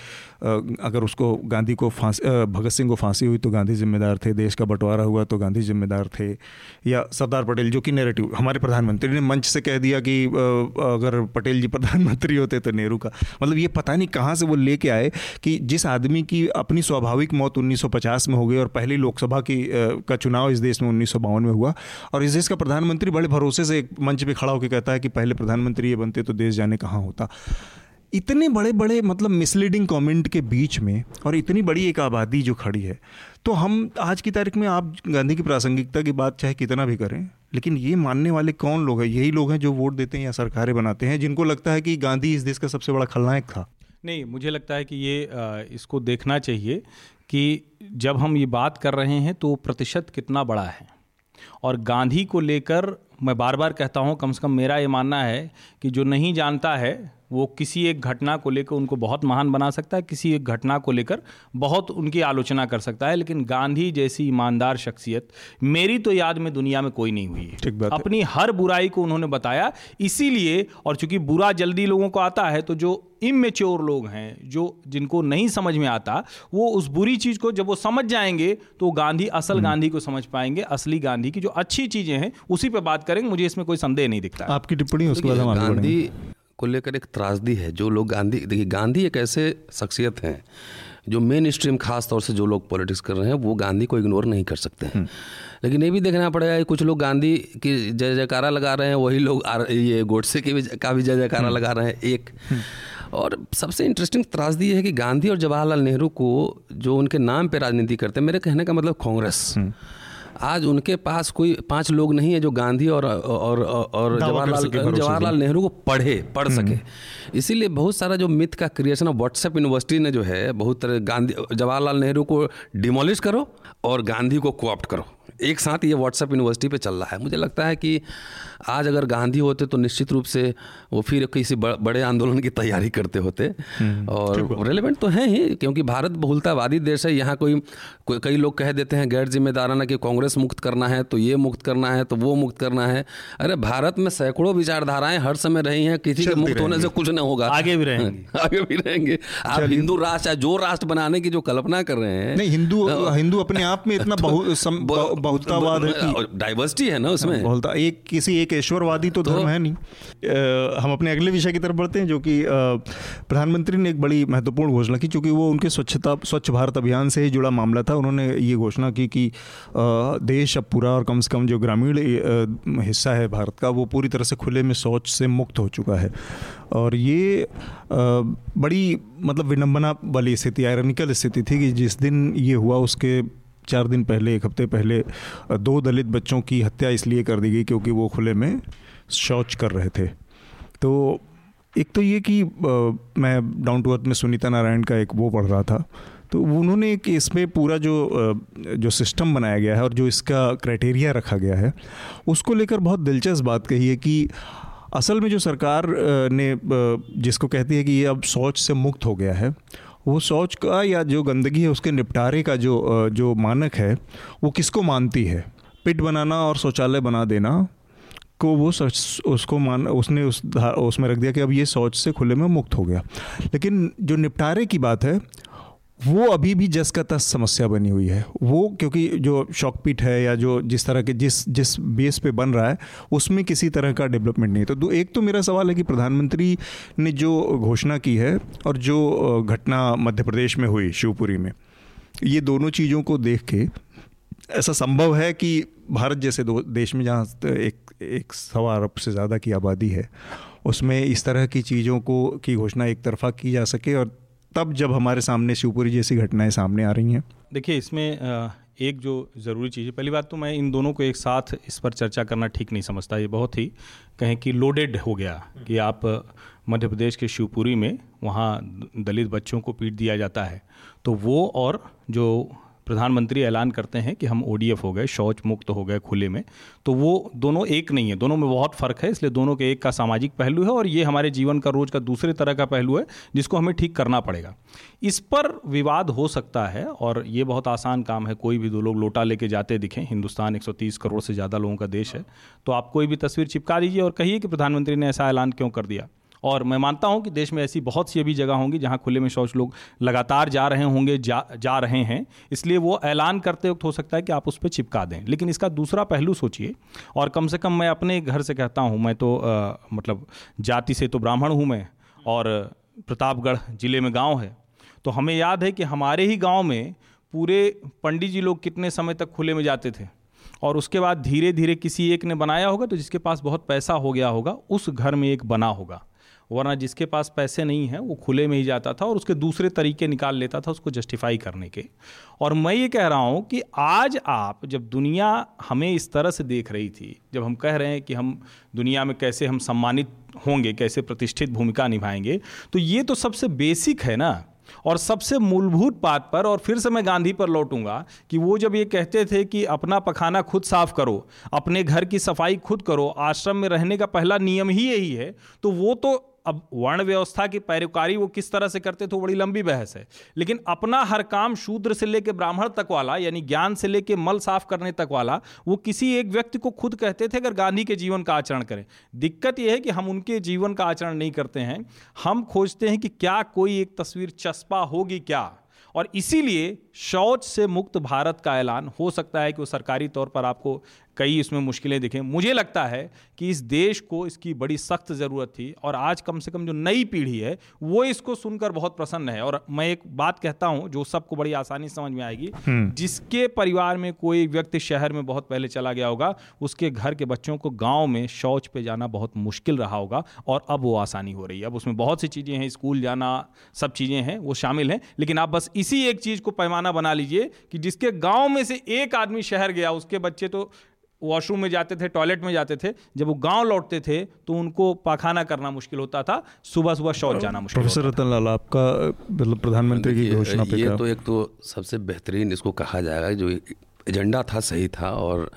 अगर उसको गांधी को फांसी भगत सिंह को फांसी हुई तो गांधी जिम्मेदार थे, देश का बंटवारा हुआ तो गांधी जिम्मेदार थे, या सरदार पटेल, जो कि नेरेटिव हमारे प्रधानमंत्री ने मंच से कह दिया कि अगर पटेल जी प्रधानमंत्री होते तो नेहरू का। मतलब ये पता नहीं कहाँ से वो लेके आए कि जिस आदमी की अपनी स्वाभाविक मौत 1950 में हो गई और पहली लोकसभा की का चुनाव इस देश में उन्नीस सौ बावन में हुआ, और इस देश का प्रधानमंत्री बड़े भरोसे से एक मंच पे खड़ा होकर कहता है कि पहले प्रधानमंत्री ये बनते तो देश जाने कहाँ होता। इतने बड़े बड़े मतलब मिसलीडिंग कमेंट के बीच में और इतनी बड़ी एक आबादी जो खड़ी है तो हम आज की तारीख में आप गांधी की प्रासंगिकता की बात चाहे कितना भी करें, लेकिन ये मानने वाले कौन लोग हैं? यही लोग हैं जो वोट देते हैं या सरकारें बनाते हैं, जिनको लगता है कि गांधी इस देश का सबसे बड़ा खलनायक था। नहीं, मुझे लगता है कि ये इसको देखना चाहिए कि जब हम ये बात कर रहे हैं तो प्रतिशत कितना बड़ा है। और गांधी को लेकर मैं बार बार कहता हूँ, कम से कम मेरा ये मानना है कि जो नहीं जानता है वो किसी एक घटना को लेकर उनको बहुत महान बना सकता है किसी एक घटना को लेकर बहुत उनकी आलोचना कर सकता है लेकिन गांधी जैसी ईमानदार शख्सियत मेरी तो याद में दुनिया में कोई नहीं हुई है। अपनी हर बुराई को उन्होंने बताया इसीलिए और चूँकि बुरा जल्दी लोगों को आता है तो जो इमेच्योर लोग हैं जो जिनको नहीं समझ में आता वो उस बुरी चीज़ को जब वो समझ जाएँगे तो गांधी असल हम्म। गांधी को समझ पाएँगे असली गांधी की जो अच्छी चीज़ें हैं उसी पे बात करेंगे मुझे इसमें कोई संदेह नहीं दिखता। आपकी टिप्पणी उसके बाद हम गांधी को लेकर एक त्रासदी है जो लोग गांधी, देखिए गांधी एक ऐसे शख्सियत हैं, जो मेन स्ट्रीम खास तौर से जो लोग पॉलिटिक्स कर रहे हैं, वो गांधी को इग्नोर नहीं कर सकते हैं। लेकिन ये भी देखना पड़ेगा कि कुछ लोग गांधी की जय जयकारा लगा रहे हैं, वही लोग ये गोडसे की भी का भी जय जयकारा। लगा रहे हैं, एक। और सबसे इंटरेस्टिंग त्रासदी है कि गांधी और जवाहरलाल नेहरू को जो उनके नाम पर राजनीति करते हैं, मेरे कहने का मतलब कांग्रेस आज उनके पास कोई पाँच लोग नहीं है जो गांधी और और और जवाहरलाल जवाहरलाल नेहरू को पढ़े पढ़ हम्म। सके। इसीलिए बहुत सारा जो मिथ का क्रिएशन ऑफ़ व्हाट्सएप यूनिवर्सिटी ने जो है बहुत तरह गांधी जवाहरलाल नेहरू को डिमोलिश करो और गांधी को कोऑप्ट करो। एक साथ ये व्हाट्सएप यूनिवर्सिटी पे चल रहा है। मुझे लगता है कि आज अगर गांधी होते तो निश्चित रूप से वो फिर किसी बड़े आंदोलन की तैयारी करते होते। हम्म, और रेलिवेंट तो हैं ही क्योंकि भारत बहुलतावादी देश है यहाँ कोई कोई लोग कह देते हैं गैर जिम्मेदाराना कि कांग्रेस मुक्त करना है तो ये मुक्त करना है तो वो मुक्त करना है। अरे भारत में सैकड़ों विचारधाराएँ हर समय रही हैं किसी के मुक्त होने से कुछ नहीं होगा। आगे भी रहेंगे। (laughs) आगे भी रहेंगे। आप हिंदू राष्ट्र जो राष्ट्र बनाने की जो कल्पना कर रहे हैं नहीं हिंदू हिंदू अपने आप में इतना (laughs) बहुलतावाद है डाइवर्सिटी है ना उसमें। एक किसी एक ईश्वरवादी तो, तो धर्म है नहीं। हम अपने अगले विषय की तरफ़ बढ़ते हैं जो कि प्रधानमंत्री ने एक बड़ी महत्वपूर्ण घोषणा की चूँकि वो उनके स्वच्छता स्वच्छ भारत अभियान से ही जुड़ा मामला था। उन्होंने ये घोषणा की कि देश अब पूरा और कम से कम जो ग्रामीण हिस्सा है भारत का वो पूरी तरह से खुले में शौच से मुक्त हो चुका है। और ये बड़ी मतलब विनम्बना वाली स्थिति आयरनिकल स्थिति थी कि जिस दिन ये हुआ उसके चार दिन पहले, एक हफ़्ते पहले दो दलित बच्चों की हत्या इसलिए कर दी गई क्योंकि वो खुले में शौच कर रहे थे। तो एक तो ये कि मैं डाउन टू अर्थ में सुनीता नारायण का एक वो पढ़ रहा था तो उन्होंने एक इसमें पूरा जो जो सिस्टम बनाया गया है और जो इसका क्राइटेरिया रखा गया है, उसको लेकर बहुत दिलचस्प बात कही है कि असल में जो सरकार ने जिसको कहती है कि ये अब शौच से मुक्त हो गया है वो शौच का या जो गंदगी है, उसके निपटारे का जो जो मानक है, वो किसको मानती है? पिट बनाना और शौचालय बना देना को वो सच उसको मान, उसने उस उसमें रख दिया कि अब ये शौच से खुले में मुक्त हो गया। लेकिन जो निपटारे की बात है वो अभी भी जस का तस समस्या बनी हुई है। वो क्योंकि जो शॉकपीट है या जो जिस तरह के जिस जिस बेस पे बन रहा है, उसमें किसी तरह का डेवलपमेंट नहीं तो एक तो मेरा सवाल है कि प्रधानमंत्री ने जो घोषणा की है और जो घटना मध्य प्रदेश में हुई, शिवपुरी में, ये दोनों चीज़ों को देख के ऐसा संभव है कि भारत जैसे देश में जहाँ एक एक सवा अरब से ज़्यादा की आबादी है, उसमें इस तरह की चीज़ों को, की घोषणा एक तरफा की जा सके और तब जब हमारे सामने शिवपुरी जैसी घटनाएँ सामने आ रही हैं। देखिए, इसमें एक जो ज़रूरी चीज़ है, पहली बात तो मैं इन दोनों को एक साथ इस पर चर्चा करना ठीक नहीं समझता। ये बहुत ही कहें कि लोडेड हो गया कि आप मध्य प्रदेश के शिवपुरी में वहाँ दलित बच्चों को पीट दिया जाता है। तो वो और जो प्रधानमंत्री ऐलान करते हैं कि हम ओडीएफ हो गए, शौच मुक्त हो गए खुले में। तो वो दोनों एक नहीं है, दोनों में बहुत फ़र्क है, इसलिए दोनों के एक का सामाजिक पहलू है और ये हमारे जीवन का रोज़ का दूसरे तरह का पहलू है, जिसको हमें ठीक करना पड़ेगा। इस पर विवाद हो सकता है और ये बहुत आसान काम है, कोई भी दो लोग लोटा लेके जाते दिखें, हिंदुस्तान 130 करोड़ से ज़्यादा लोगों का देश है तो आप कोई भी तस्वीर चिपका दीजिए और कहिए कि प्रधानमंत्री ने ऐसा ऐलान क्यों कर दिया। और मैं मानता हूँ कि देश में ऐसी बहुत सी अभी जगह होंगी जहाँ खुले में शौच लोग लगातार जा रहे होंगे जा जा रहे हैं। इसलिए वो ऐलान करते वक्त हो सकता है कि आप उस पर चिपका दें। लेकिन इसका दूसरा पहलू सोचिए और कम से कम मैं अपने घर से कहता हूँ मैं तो आ, मतलब जाति से तो ब्राह्मण हूँ मैं और प्रतापगढ़ ज़िले में गाँव है तो हमें याद है कि हमारे ही गाँव में पूरे पंडित जी लोग कितने समय तक खुले में जाते थे और उसके बाद धीरे धीरे किसी एक ने बनाया होगा तो जिसके पास बहुत पैसा हो गया होगा उस घर में एक बना होगा। वरना जिसके पास पैसे नहीं हैं, वो खुले में ही जाता था और उसके दूसरे तरीके निकाल लेता था उसको जस्टिफाई करने के। और मैं ये कह रहा हूँ कि आज आप, जब दुनिया हमें इस तरह से देख रही थी, जब हम कह रहे हैं कि हम दुनिया में कैसे हम सम्मानित होंगे, कैसे प्रतिष्ठित भूमिका निभाएँगे तो ये तो सबसे बेसिक है ना? और सबसे मूलभूत बात पर, और फिर से मैं गांधी पर लौटूँगा कि वो जब ये कहते थे कि अपना पखाना खुद साफ़ करो, अपने घर की सफ़ाई खुद करो, आश्रम में रहने का पहला नियम ही यही है तो वो तो अब वर्ण व्यवस्था की पैरोकारी वो किस तरह से करते थे बड़ी लंबी बहस है। लेकिन अपना हर काम शूद्र से लेकर ब्राह्मण तक वाला, यानी ज्ञान से लेकर मल साफ़ करने तक वाला, वो किसी एक व्यक्ति को खुद कहते थे अगर गांधी के जीवन का आचरण करें। दिक्कत यह है कि हम उनके जीवन का आचरण नहीं करते हैं। हम खोजते हैं कि क्या कोई एक तस्वीर चस्पा होगी क्या? और इसीलिए शौच से मुक्त भारत का ऐलान हो सकता है कि वो सरकारी तौर पर आपको कई इसमें मुश्किलें दिखें। मुझे लगता है कि इस देश को इसकी बड़ी सख्त ज़रूरत थी और आज कम से कम जो नई पीढ़ी है वो इसको सुनकर बहुत प्रसन्न है। और मैं एक बात कहता हूँ जो सबको बड़ी आसानी समझ में आएगी हम्म। जिसके परिवार में कोई व्यक्ति शहर में बहुत पहले चला गया होगा उसके घर के बच्चों को गाँव में शौच पे जाना बहुत मुश्किल रहा होगा और अब वो आसानी हो रही है। अब उसमें बहुत सी चीज़ें हैं स्कूल जाना सब चीज़ें हैं वो शामिल हैं। लेकिन आप बस इसी एक चीज़ को पैमाना बना लीजिए कि जिसके गाँव में से एक आदमी शहर गया उसके बच्चे तो वॉशरूम में जाते थे टॉयलेट में जाते थे जब वो गाँव लौटते थे तो उनको पाखाना करना मुश्किल होता था सुबह सुबह शौच जाना मुश्किल प्रोफेसर रतन लाल आपका मतलब प्रधानमंत्री की घोषणा पे ये तो एक तो सबसे बेहतरीन इसको कहा जाएगा जो एजेंडा था सही था और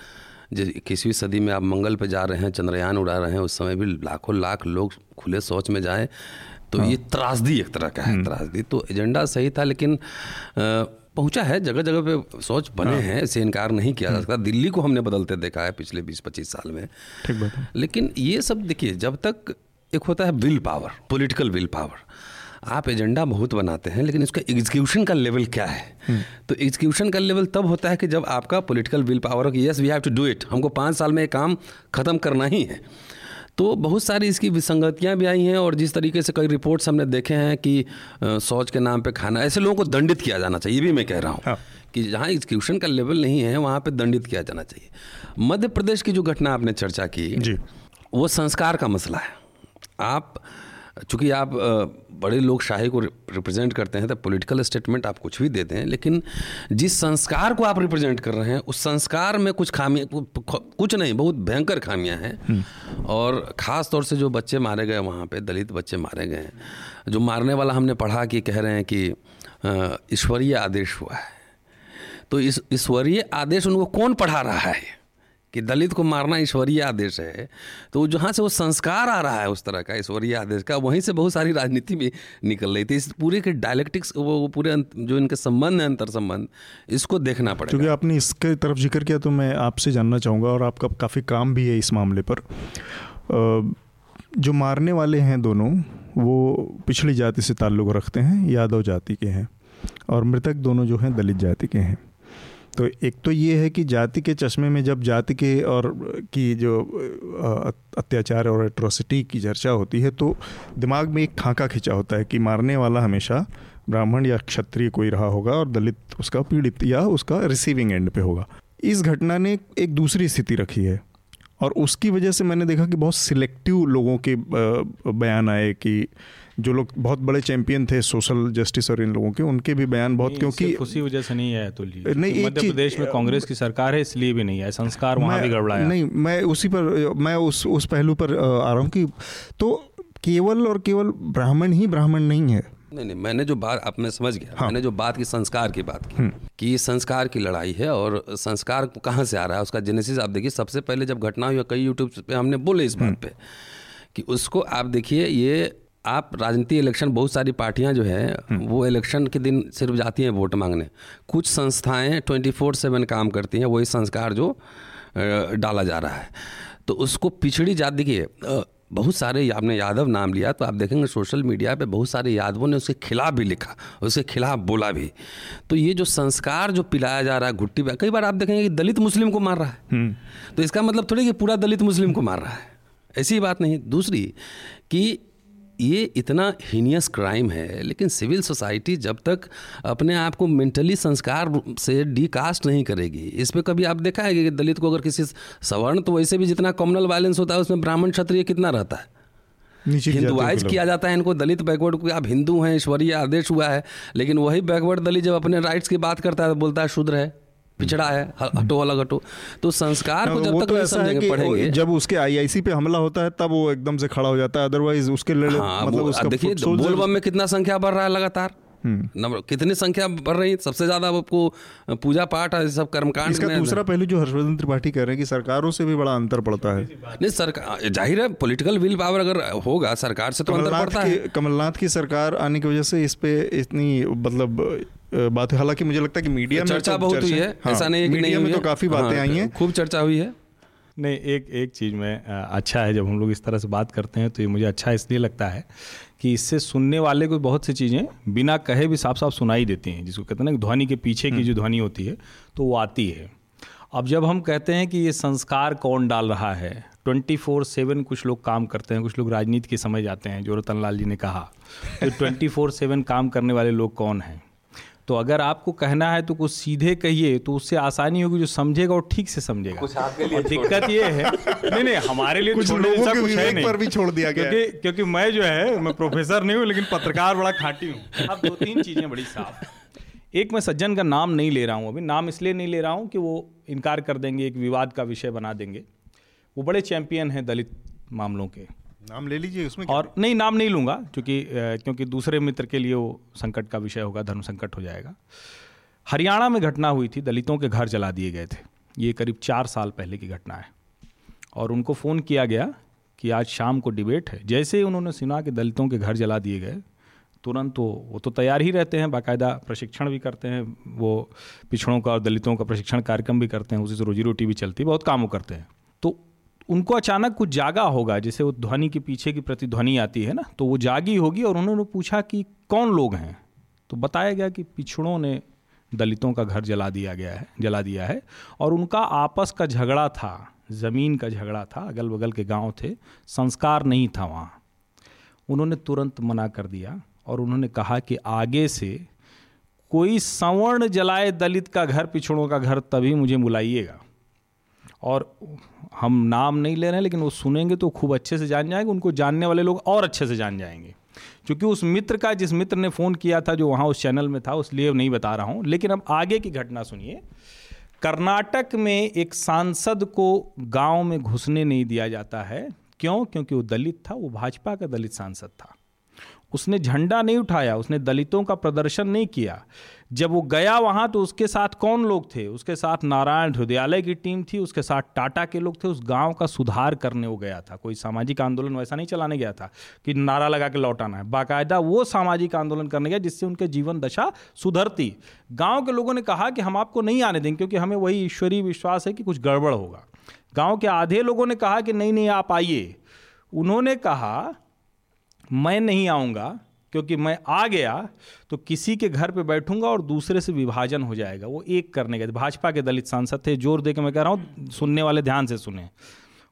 किसी सदी में आप मंगल पे जा रहे हैं चंद्रयान उड़ा रहे हैं उस समय भी लाखों लाख लोग खुले शौच में जाए तो हाँ। ये त्रासदी एक तरह का है हम्म। त्रासदी तो एजेंडा सही था लेकिन आ, पहुँचा है जगह जगह पे सोच बने हाँ। हैं इसे इनकार नहीं किया जा सकता। दिल्ली को हमने बदलते देखा है पिछले 20-25 साल में। ठीक बात है। लेकिन ये सब देखिए जब तक एक होता है will power political will power आप एजेंडा बहुत बनाते हैं लेकिन इसका एग्जीक्यूशन का लेवल क्या है? हम्म। तो एग्जीक्यूशन का लेवल तब होता है कि जब आपका पॉलिटिकल विल पावर हो कि yes we have to do it हमको पाँच साल में ये काम ख़त्म करना ही है। तो बहुत सारी इसकी विसंगतियाँ भी आई हैं और जिस तरीके से कई रिपोर्ट्स हमने देखे हैं कि शौच के नाम पर खाना ऐसे लोगों को दंडित किया जाना चाहिए ये भी मैं कह रहा हूँ हाँ। कि जहाँ एग्जीक्यूशन का लेवल नहीं है वहाँ पर दंडित किया जाना चाहिए। मध्य प्रदेश की जो घटना आपने चर्चा की जी। वो संस्कार का मसला है। आप चूँकि आप बड़े लोग शाही को रिप्रेजेंट करते हैं तो पॉलिटिकल स्टेटमेंट आप कुछ भी देते हैं लेकिन जिस संस्कार को आप रिप्रेजेंट कर रहे हैं उस संस्कार में कुछ खामियाँ कुछ नहीं बहुत भयंकर खामियाँ हैं। हम्म। और ख़ास तौर से जो बच्चे मारे गए वहाँ पे दलित बच्चे मारे गए हैं जो मारने वाला हमने पढ़ा कि कह रहे हैं कि ईश्वरीय आदेश हुआ है। तो इस ईश्वरीय आदेश उनको कौन पढ़ा रहा है? कि दलित को मारना ईश्वरीय आदेश है तो जहाँ से वो संस्कार आ रहा है उस तरह का ईश्वरीय आदेश का, वहीं से बहुत सारी राजनीति भी निकल रही थी। इस पूरे के डायलेक्टिक्स वो पूरे जो इनके संबंध है अंतर संबंध इसको देखना पड़ेगा। क्योंकि आपने इसके तरफ़ ज़िक्र किया तो मैं आपसे जानना चाहूँगा, और आपका काफ़ी काम भी है इस मामले पर। जो मारने वाले हैं दोनों, वो पिछड़ी जाति से ताल्लुक़ रखते हैं, यादव जाति के हैं, और मृतक दोनों जो हैं दलित जाति के हैं। तो एक तो ये है कि जाति के चश्मे में जब जाति के और की जो अत्याचार और एट्रोसिटी की चर्चा होती है तो दिमाग में एक खाका खिंचा होता है कि मारने वाला हमेशा ब्राह्मण या क्षत्रिय कोई रहा होगा और दलित उसका, पीड़ित या उसका रिसीविंग एंड पे होगा। इस घटना ने एक दूसरी स्थिति रखी है और उसकी वजह से मैंने देखा कि बहुत सिलेक्टिव लोगों के बयान आए कि जो लोग बहुत बड़े चैंपियन थे सोशल जस्टिस और इन लोगों के उनके भी बयान बहुत क्योंकि उसी वजह से नहीं है अतुल जी नहीं मध्य प्रदेश में कांग्रेस की सरकार है इसलिए भी नहीं है संस्कार वहाँ भी गड़बड़ाया नहीं मैं उसी पर मैं उस उस पहलू पर आ रहा हूँ कि तो केवल और केवल ब्राह्मण ही ब्राह्मण नहीं है। नहीं नहीं मैंने जो बात आप मैं समझ गया। हाँ। मैंने जो बात की संस्कार की बात की कि ये संस्कार की लड़ाई है और संस्कार कहाँ से आ रहा है उसका जेनेसिस आप देखिए सबसे पहले जब घटना हुई कई यूट्यूब पे हमने बोले इस बात पे कि उसको आप देखिए ये आप राजनीति इलेक्शन बहुत सारी पार्टियाँ जो है वो इलेक्शन के दिन सिर्फ़ जाती हैं वोट मांगने। कुछ संस्थाएँ ट्वेंटी फोर सेवन काम करती हैं वही संस्कार जो डाला जा रहा है। तो उसको पिछड़ी जात देखिए बहुत सारे आपने यादव नाम लिया तो आप देखेंगे सोशल मीडिया पे बहुत सारे यादवों ने उसके खिलाफ भी लिखा उसके खिलाफ बोला भी। तो ये जो संस्कार जो पिलाया जा रहा है घुट्टी पे कई बार आप देखेंगे कि दलित मुस्लिम को मार रहा है। हम्म। तो इसका मतलब थोड़ी कि पूरा दलित मुस्लिम को मार रहा है। ऐसी बात नहीं। दूसरी कि ये इतना हीनियस क्राइम है लेकिन सिविल सोसाइटी जब तक अपने आप को मेंटली संस्कार से डीकास्ट नहीं करेगी। इस पर कभी आप देखा है कि दलित को अगर किसी सवर्ण तो वैसे भी जितना कॉमनल वायलेंस होता है उसमें ब्राह्मण क्षत्रिय कितना रहता है? हिंदुआइज किया जाता है इनको दलित बैकवर्ड को आप हिंदू हैं ईश्वरीय आदेश हुआ है लेकिन वही बैकवर्ड दलित जब अपने राइट्स की बात करता है तो बोलता है शुद्र है। पिछड़ा है हटो अलग हटो। तो संस्कार को जब तक तो ऐसा है पढ़ेंगे। जब उसके आईआईसी पे हमला होता है तब वो एकदम से खड़ा हो जाता है अदरवाइज़ उसके हाँ, मतलब उसका देखिए बोलबम में कितना संख्या बढ़ रहा है लगातार। हम्म। नंबर कितनी संख्या बढ़ रही है? सबसे ज़्यादा आपको पूजा पाठ है सब कर्मकांड इसका दूसरा पहलू जो हर्षवर्धन त्रिपाठी कह रहे हैं कि सरकारों से भी बड़ा अंतर पड़ता है। नहीं सरकार ज़ाहिर है पॉलिटिकल विल पावर अगर होगा सरकार से तो अंतर पड़ता है। कमलनाथ की सरकार आने की वजह से इस पे इतनी मतलब बात है। हालाँकि मुझे लगता है कि मीडिया में चर्चा तो बहुत हुई है हाँ, ऐसा नहीं है कि मीडिया में तो काफ़ी बातें हाँ, आई हैं। खूब चर्चा हुई है। नहीं एक एक चीज़ में अच्छा है जब हम लोग इस तरह से बात करते हैं तो ये मुझे अच्छा इसलिए लगता है कि इससे सुनने वाले को बहुत सी चीज़ें बिना कहे भी साफ़ साफ़ सुनाई देती हैं जिसको कहते हैं ना ध्वनि के पीछे की हम्म। जो ध्वनि होती है तो वो आती है। अब जब हम कहते हैं कि ये संस्कार कौन डाल रहा है ट्वेंटी फोर सेवन कुछ लोग काम करते हैं कुछ लोग राजनीति के समय जाते हैं जो रतन लाल जी ने कहा तो ट्वेंटी फोर सेवन काम करने वाले लोग कौन हैं? तो अगर आपको कहना है तो कुछ सीधे कहिए तो उससे आसानी होगी जो समझेगा वो ठीक से समझेगा। कुछ आपके लिए दिक्कत ये है नहीं नहीं हमारे लिए कुछ लोगों के कुछ है नहीं। पर भी छोड़ दिया गया क्योंकि क्योंकि मैं जो है मैं प्रोफेसर नहीं हूँ लेकिन पत्रकार बड़ा खाटी हूँ। अब दो तीन चीज़ें बड़ी साफ़ एक मैं सज्जन का नाम नहीं ले रहा हूँ अभी नाम इसलिए नहीं ले रहा हूँ कि वो इनकार कर देंगे एक विवाद का विषय बना देंगे। वो बड़े चैंपियन हैं दलित मामलों के। नाम ले लीजिए, उसमें और नहीं, नाम नहीं लूँगा, क्योंकि क्योंकि दूसरे मित्र के लिए वो संकट का विषय होगा धर्म संकट हो जाएगा। हरियाणा में घटना हुई थी, दलितों के घर जला दिए गए थे। ये करीब चार साल पहले की घटना है। और उनको फ़ोन किया गया कि आज शाम को डिबेट है। जैसे ही उन्होंने सुना कि दलितों के घर जला दिए गए, तुरंत तो वो तो तैयार ही रहते हैं, बाकायदा प्रशिक्षण भी करते हैं, वो पिछड़ों का और दलितों का प्रशिक्षण कार्यक्रम भी करते हैं, उसी से रोजी रोटी भी चलती है, बहुत काम करते हैं। तो उनको अचानक कुछ जागा होगा, जैसे वो ध्वनि के पीछे की प्रतिध्वनि आती है ना तो वो जागी होगी और उन्होंने पूछा कि कौन लोग हैं? तो बताया गया कि पिछड़ों ने दलितों का घर जला दिया गया है, जला दिया है और उनका आपस का झगड़ा था, ज़मीन का झगड़ा था अगल बगल के गाँव थे, संस्कार नहीं था वहाँ। उन्होंने तुरंत मना कर दिया और उन्होंने कहा कि आगे से कोई सवर्ण जलाए दलित का घर, पिछड़ों का घर, तभी मुझे बुलाइएगा। और हम नाम नहीं ले रहे हैं, लेकिन वो सुनेंगे तो खूब अच्छे से जान जाएँगे, उनको जानने वाले लोग और अच्छे से जान जाएँगे। क्योंकि उस मित्र का, जिस मित्र ने फ़ोन किया था, जो वहाँ उस चैनल में था उसलिए नहीं बता रहा हूँ, लेकिन अब आगे की घटना सुनिए। कर्नाटक में एक सांसद को गाँव में घुसने नहीं दिया जाता है। क्यों? क्योंकि वो दलित था, वो भाजपा का दलित सांसद था। उसने झंडा नहीं उठाया, उसने दलितों का प्रदर्शन नहीं किया। जब वो गया वहाँ तो उसके साथ कौन लोग थे? उसके साथ नारायण हृदयालय की टीम थी, उसके साथ टाटा के लोग थे, उस गाँव का सुधार करने वो गया था। कोई सामाजिक आंदोलन वैसा नहीं चलाने गया था कि नारा लगा के लौटाना है। बाकायदा वो सामाजिक आंदोलन करने गया जिससे उनके जीवन दशा सुधरती। गाँव के लोगों ने कहा कि हम आपको नहीं आने देंगे क्योंकि हमें वही ईश्वरीय विश्वास है कि कुछ गड़बड़ होगा। गाँव के आधे लोगों ने कहा कि नहीं नहीं, आप आइए। उन्होंने कहा, मैं नहीं आऊँगा क्योंकि मैं आ गया तो किसी के घर पे बैठूँगा और दूसरे से विभाजन हो जाएगा। वो एक करने गए। भाजपा के दलित सांसद थे, ज़ोर दे के मैं कह रहा हूँ, सुनने वाले ध्यान से सुने।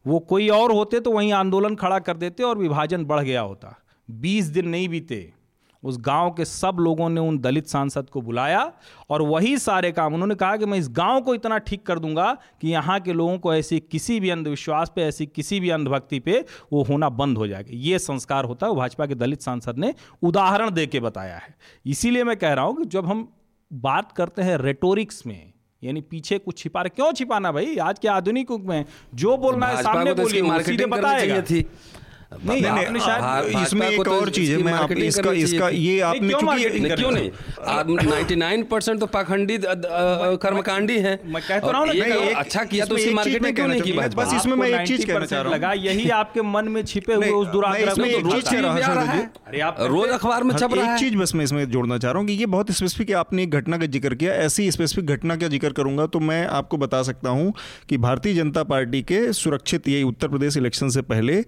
वो कोई और होते तो वहीं आंदोलन खड़ा कर देते और विभाजन बढ़ गया होता। बीस दिन नहीं बीते। उस गाँव के सब लोगों ने उन दलित सांसद को बुलाया और वही सारे काम उन्होंने कहा कि मैं इस गाँव को इतना ठीक कर दूँगा कि यहाँ के लोगों को ऐसी किसी भी अंधविश्वास पे ऐसी किसी भी अंधभक्ति पे वो होना बंद हो जाएगा। ये संस्कार होता है भाजपा के दलित सांसद ने उदाहरण दे के बताया है। इसीलिए मैं कह रहा हूँ कि जब हम बात करते हैं रेटोरिक्स में यानी पीछे कुछ छिपा रहे क्यों छिपाना भाई? आज के आधुनिक युग में जो बोलना है सामने तो बोलिए सीधे बताएगा। थी। नहीं नहीं शायद इसमें एक तो और चीज़ है मैं आप इसका इसका ये आपने चूँकि क्यों नहीं? आप 99 परसेंट तो पाखंडी कर्मकांडी है। मैं कहता रहा हूँ अच्छा किया तो उसकी मार्केटिंग क्यों नहीं की बस इसमें मैं एक चीज़ कहना चाह रहा हूँ। लगा यही आपके मन में छिपे हुए उस दुराग्रह को तो रोज कह रहा हूँ रोज अखबार में छप रहा है। एक चीज़ बस मैं इसमें जोड़ना चाह रहा हूँ कि ये बहुत स्पेसिफिक आपने एक घटना का ज़िक्र किया। ऐसी स्पेसिफिक घटना का ज़िक्र करूँगा तो मैं आपको बता सकता हूँ कि भारतीय जनता पार्टी के सुरक्षित ये उत्तर प्रदेश इलेक्शन से पहले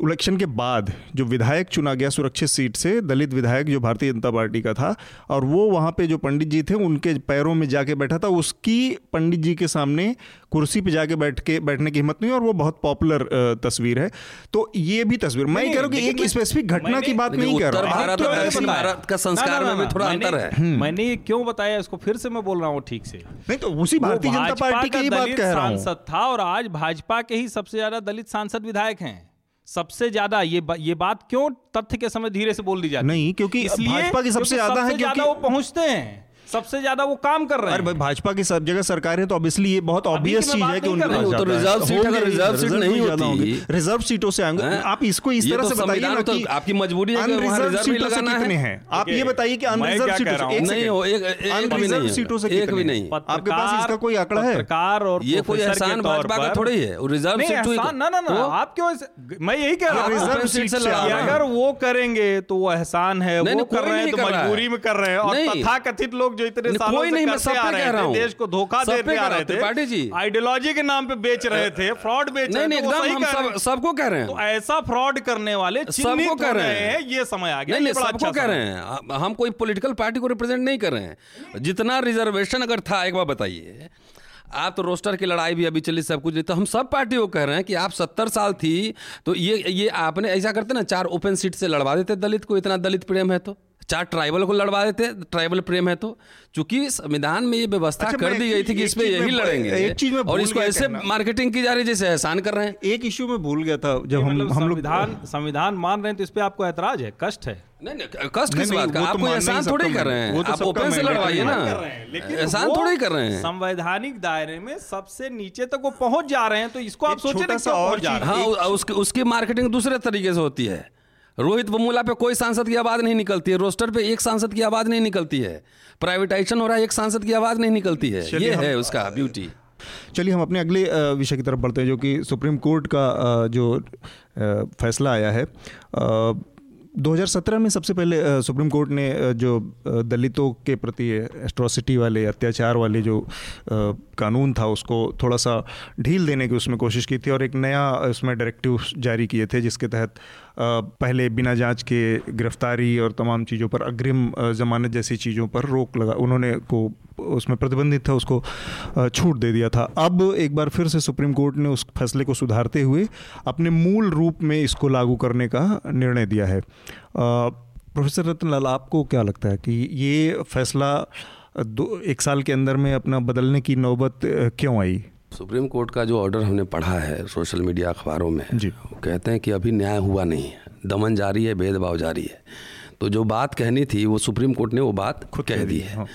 इलेक्शन के बाद जो विधायक चुना गया सुरक्षित सीट से दलित विधायक जो भारतीय जनता पार्टी का था और वो वहाँ पे जो पंडित जी थे उनके पैरों में जाके बैठा था। उसकी पंडित जी के सामने कुर्सी पे जाके बैठ के बैठने की हिम्मत नहीं और वो बहुत पॉपुलर तस्वीर है। तो ये भी तस्वीर मैं कह रहा हूँ कि एक स्पेसिफिक घटना की बात नहीं कर रहा तो भारत का संस्कार में थोड़ा अंतर है। हम्म। मैंने क्यों बताया इसको फिर से मैं बोल रहा हूँ ठीक से। नहीं तो उसी भारतीय जनता पार्टी की बात कह रहा हूँ। सांसद था और आज भाजपा के ही सबसे ज़्यादा दलित सांसद विधायक हैं। सबसे ज़्यादा ये बा, ये बात क्यों तथ्य के समय धीरे से बोल दी जाती? नहीं क्योंकि भाजपा की सबसे ज़्यादा है क्योंकि वो पहुँचते हैं। सबसे ज़्यादा वो काम कर रहे हैं। भाई भाजपा की सब जगह सरकार है तो ऑब्वियसली ये बहुत ऑब्वियस चीज़ है कि उनके तो रिज़र्व सीट अगर रिज़र्व सीट नहीं होती। रिज़र्व सीटों से आएँगे आप इसको इस तरह तो से बताइए ना तो कि आपकी मजबूरी है कि वहाँ रिज़र्व सीट लगाना कितने हैं। आप ये बताइए कि अनरिजर्व सीटों से नहीं हो? एक एक भी नहीं सीटों से एक भी नहीं आपके पास इसका कोई आंकड़ा है? सरकार और ये कोई एहसान भाजपा का थोड़ी है? रिज़र्व सीट ना ना ना तो आप क्यों मैं यही कह रहा हूँ रिज़र्व सीट से अगर वो करेंगे तो वो एहसान है वो कर रहे हैं तो मजबूरी में कर रहे हैं। और तथाकथित लोग जो इतने सालों नहीं मैं सब पे कह रहा हूँ। देश को धोखा दे आ रहे थे। पार्टी जी। आइडियोलॉजी के नाम पे बेच रहे थे फ्रॉड बेच रहे थे एकदम हम सब सबको कह रहे हैं। तो ऐसा फ्रॉड करने वाले सबको कह रहे हैं। ये समय आ गया। नहीं सबको अच्छा कह रहे हैं। हम कोई पॉलिटिकल पार्टी को रिप्रेजेंट नहीं कर रहे हैं। जितना रिजर्वेशन अगर था एक बार बताइए। आप तो रोस्टर की लड़ाई भी अभी चली सब कुछ नहीं तो हम सब पार्टी को कह रहे हैं कि आप सत्तर साल थी तो ये ये आपने ऐसा करते ना चार ओपन सीट से लड़वा देते दलित को इतना दलित प्रेम है तो। चार ट्राइबल को लड़वा देते ट्राइबल प्रेम है तो। चूँकि संविधान में ये व्यवस्था अच्छा, कर दी गई थी कि इस पे यही लड़ेंगे। एक चीज़ में और इसको ऐसे मार्केटिंग की जा रही है जैसे एहसान कर रहे हैं। एक इशू में भूल गया था जब हम मतलब हम लोग संविधान संविधान मान रहे हैं तो इस पे आपको ऐतराज है? कष्ट है? नहीं नहीं कष्ट किस बात का? आपको एहसान थोड़ी कर रहे हैं। आप ओपन से लड़वाइए ना। एहसान थोड़ी कर रहे हैं। संवैधानिक दायरे में सबसे नीचे तक वो पहुँच जा रहे हैं तो इसको आप सोचे ना पहुँच जा रहे हैं। हाँ उसकी मार्केटिंग दूसरे तरीके से होती है। रोहित बमूला पे कोई सांसद की आवाज़ नहीं निकलती है रोस्टर पे एक सांसद की आवाज़ नहीं निकलती है प्राइवेटाइजेशन हो रहा है एक सांसद की आवाज़ नहीं निकलती है। ये है उसका ब्यूटी चलिए हम अपने अगले विषय की तरफ़ बढ़ते हैं जो कि सुप्रीम कोर्ट का जो फैसला आया है। 2017 में सबसे पहले सुप्रीम कोर्ट ने जो दलितों के प्रति एस्ट्रोसिटी वाले अत्याचार वाले जो कानून था उसको थोड़ा सा ढील देने की उसमें कोशिश की थी और एक नया उसमें डायरेक्टिव जारी किए थे जिसके तहत पहले बिना जाँच के गिरफ्तारी और तमाम चीज़ों पर, अग्रिम ज़मानत जैसी चीज़ों पर रोक लगा, उन्होंने को, उसमें प्रतिबंधित था, उसको छूट दे दिया था। अब एक बार फिर से सुप्रीम कोर्ट ने उस फैसले को सुधारते हुए अपने मूल रूप में इसको लागू करने का निर्णय दिया है। प्रोफेसर रतनलाल, आपको क्या लगता है कि ये फैसला दो, एक साल के अंदर में अपना बदलने की नौबत क्यों आई? सुप्रीम कोर्ट का जो ऑर्डर हमने पढ़ा है सोशल मीडिया अखबारों में जी। वो कहते हैं कि अभी न्याय हुआ नहीं है दमन जारी है भेदभाव जारी है। तो जो बात कहनी थी वो सुप्रीम कोर्ट ने वो बात खुद कह दी है। हाँ।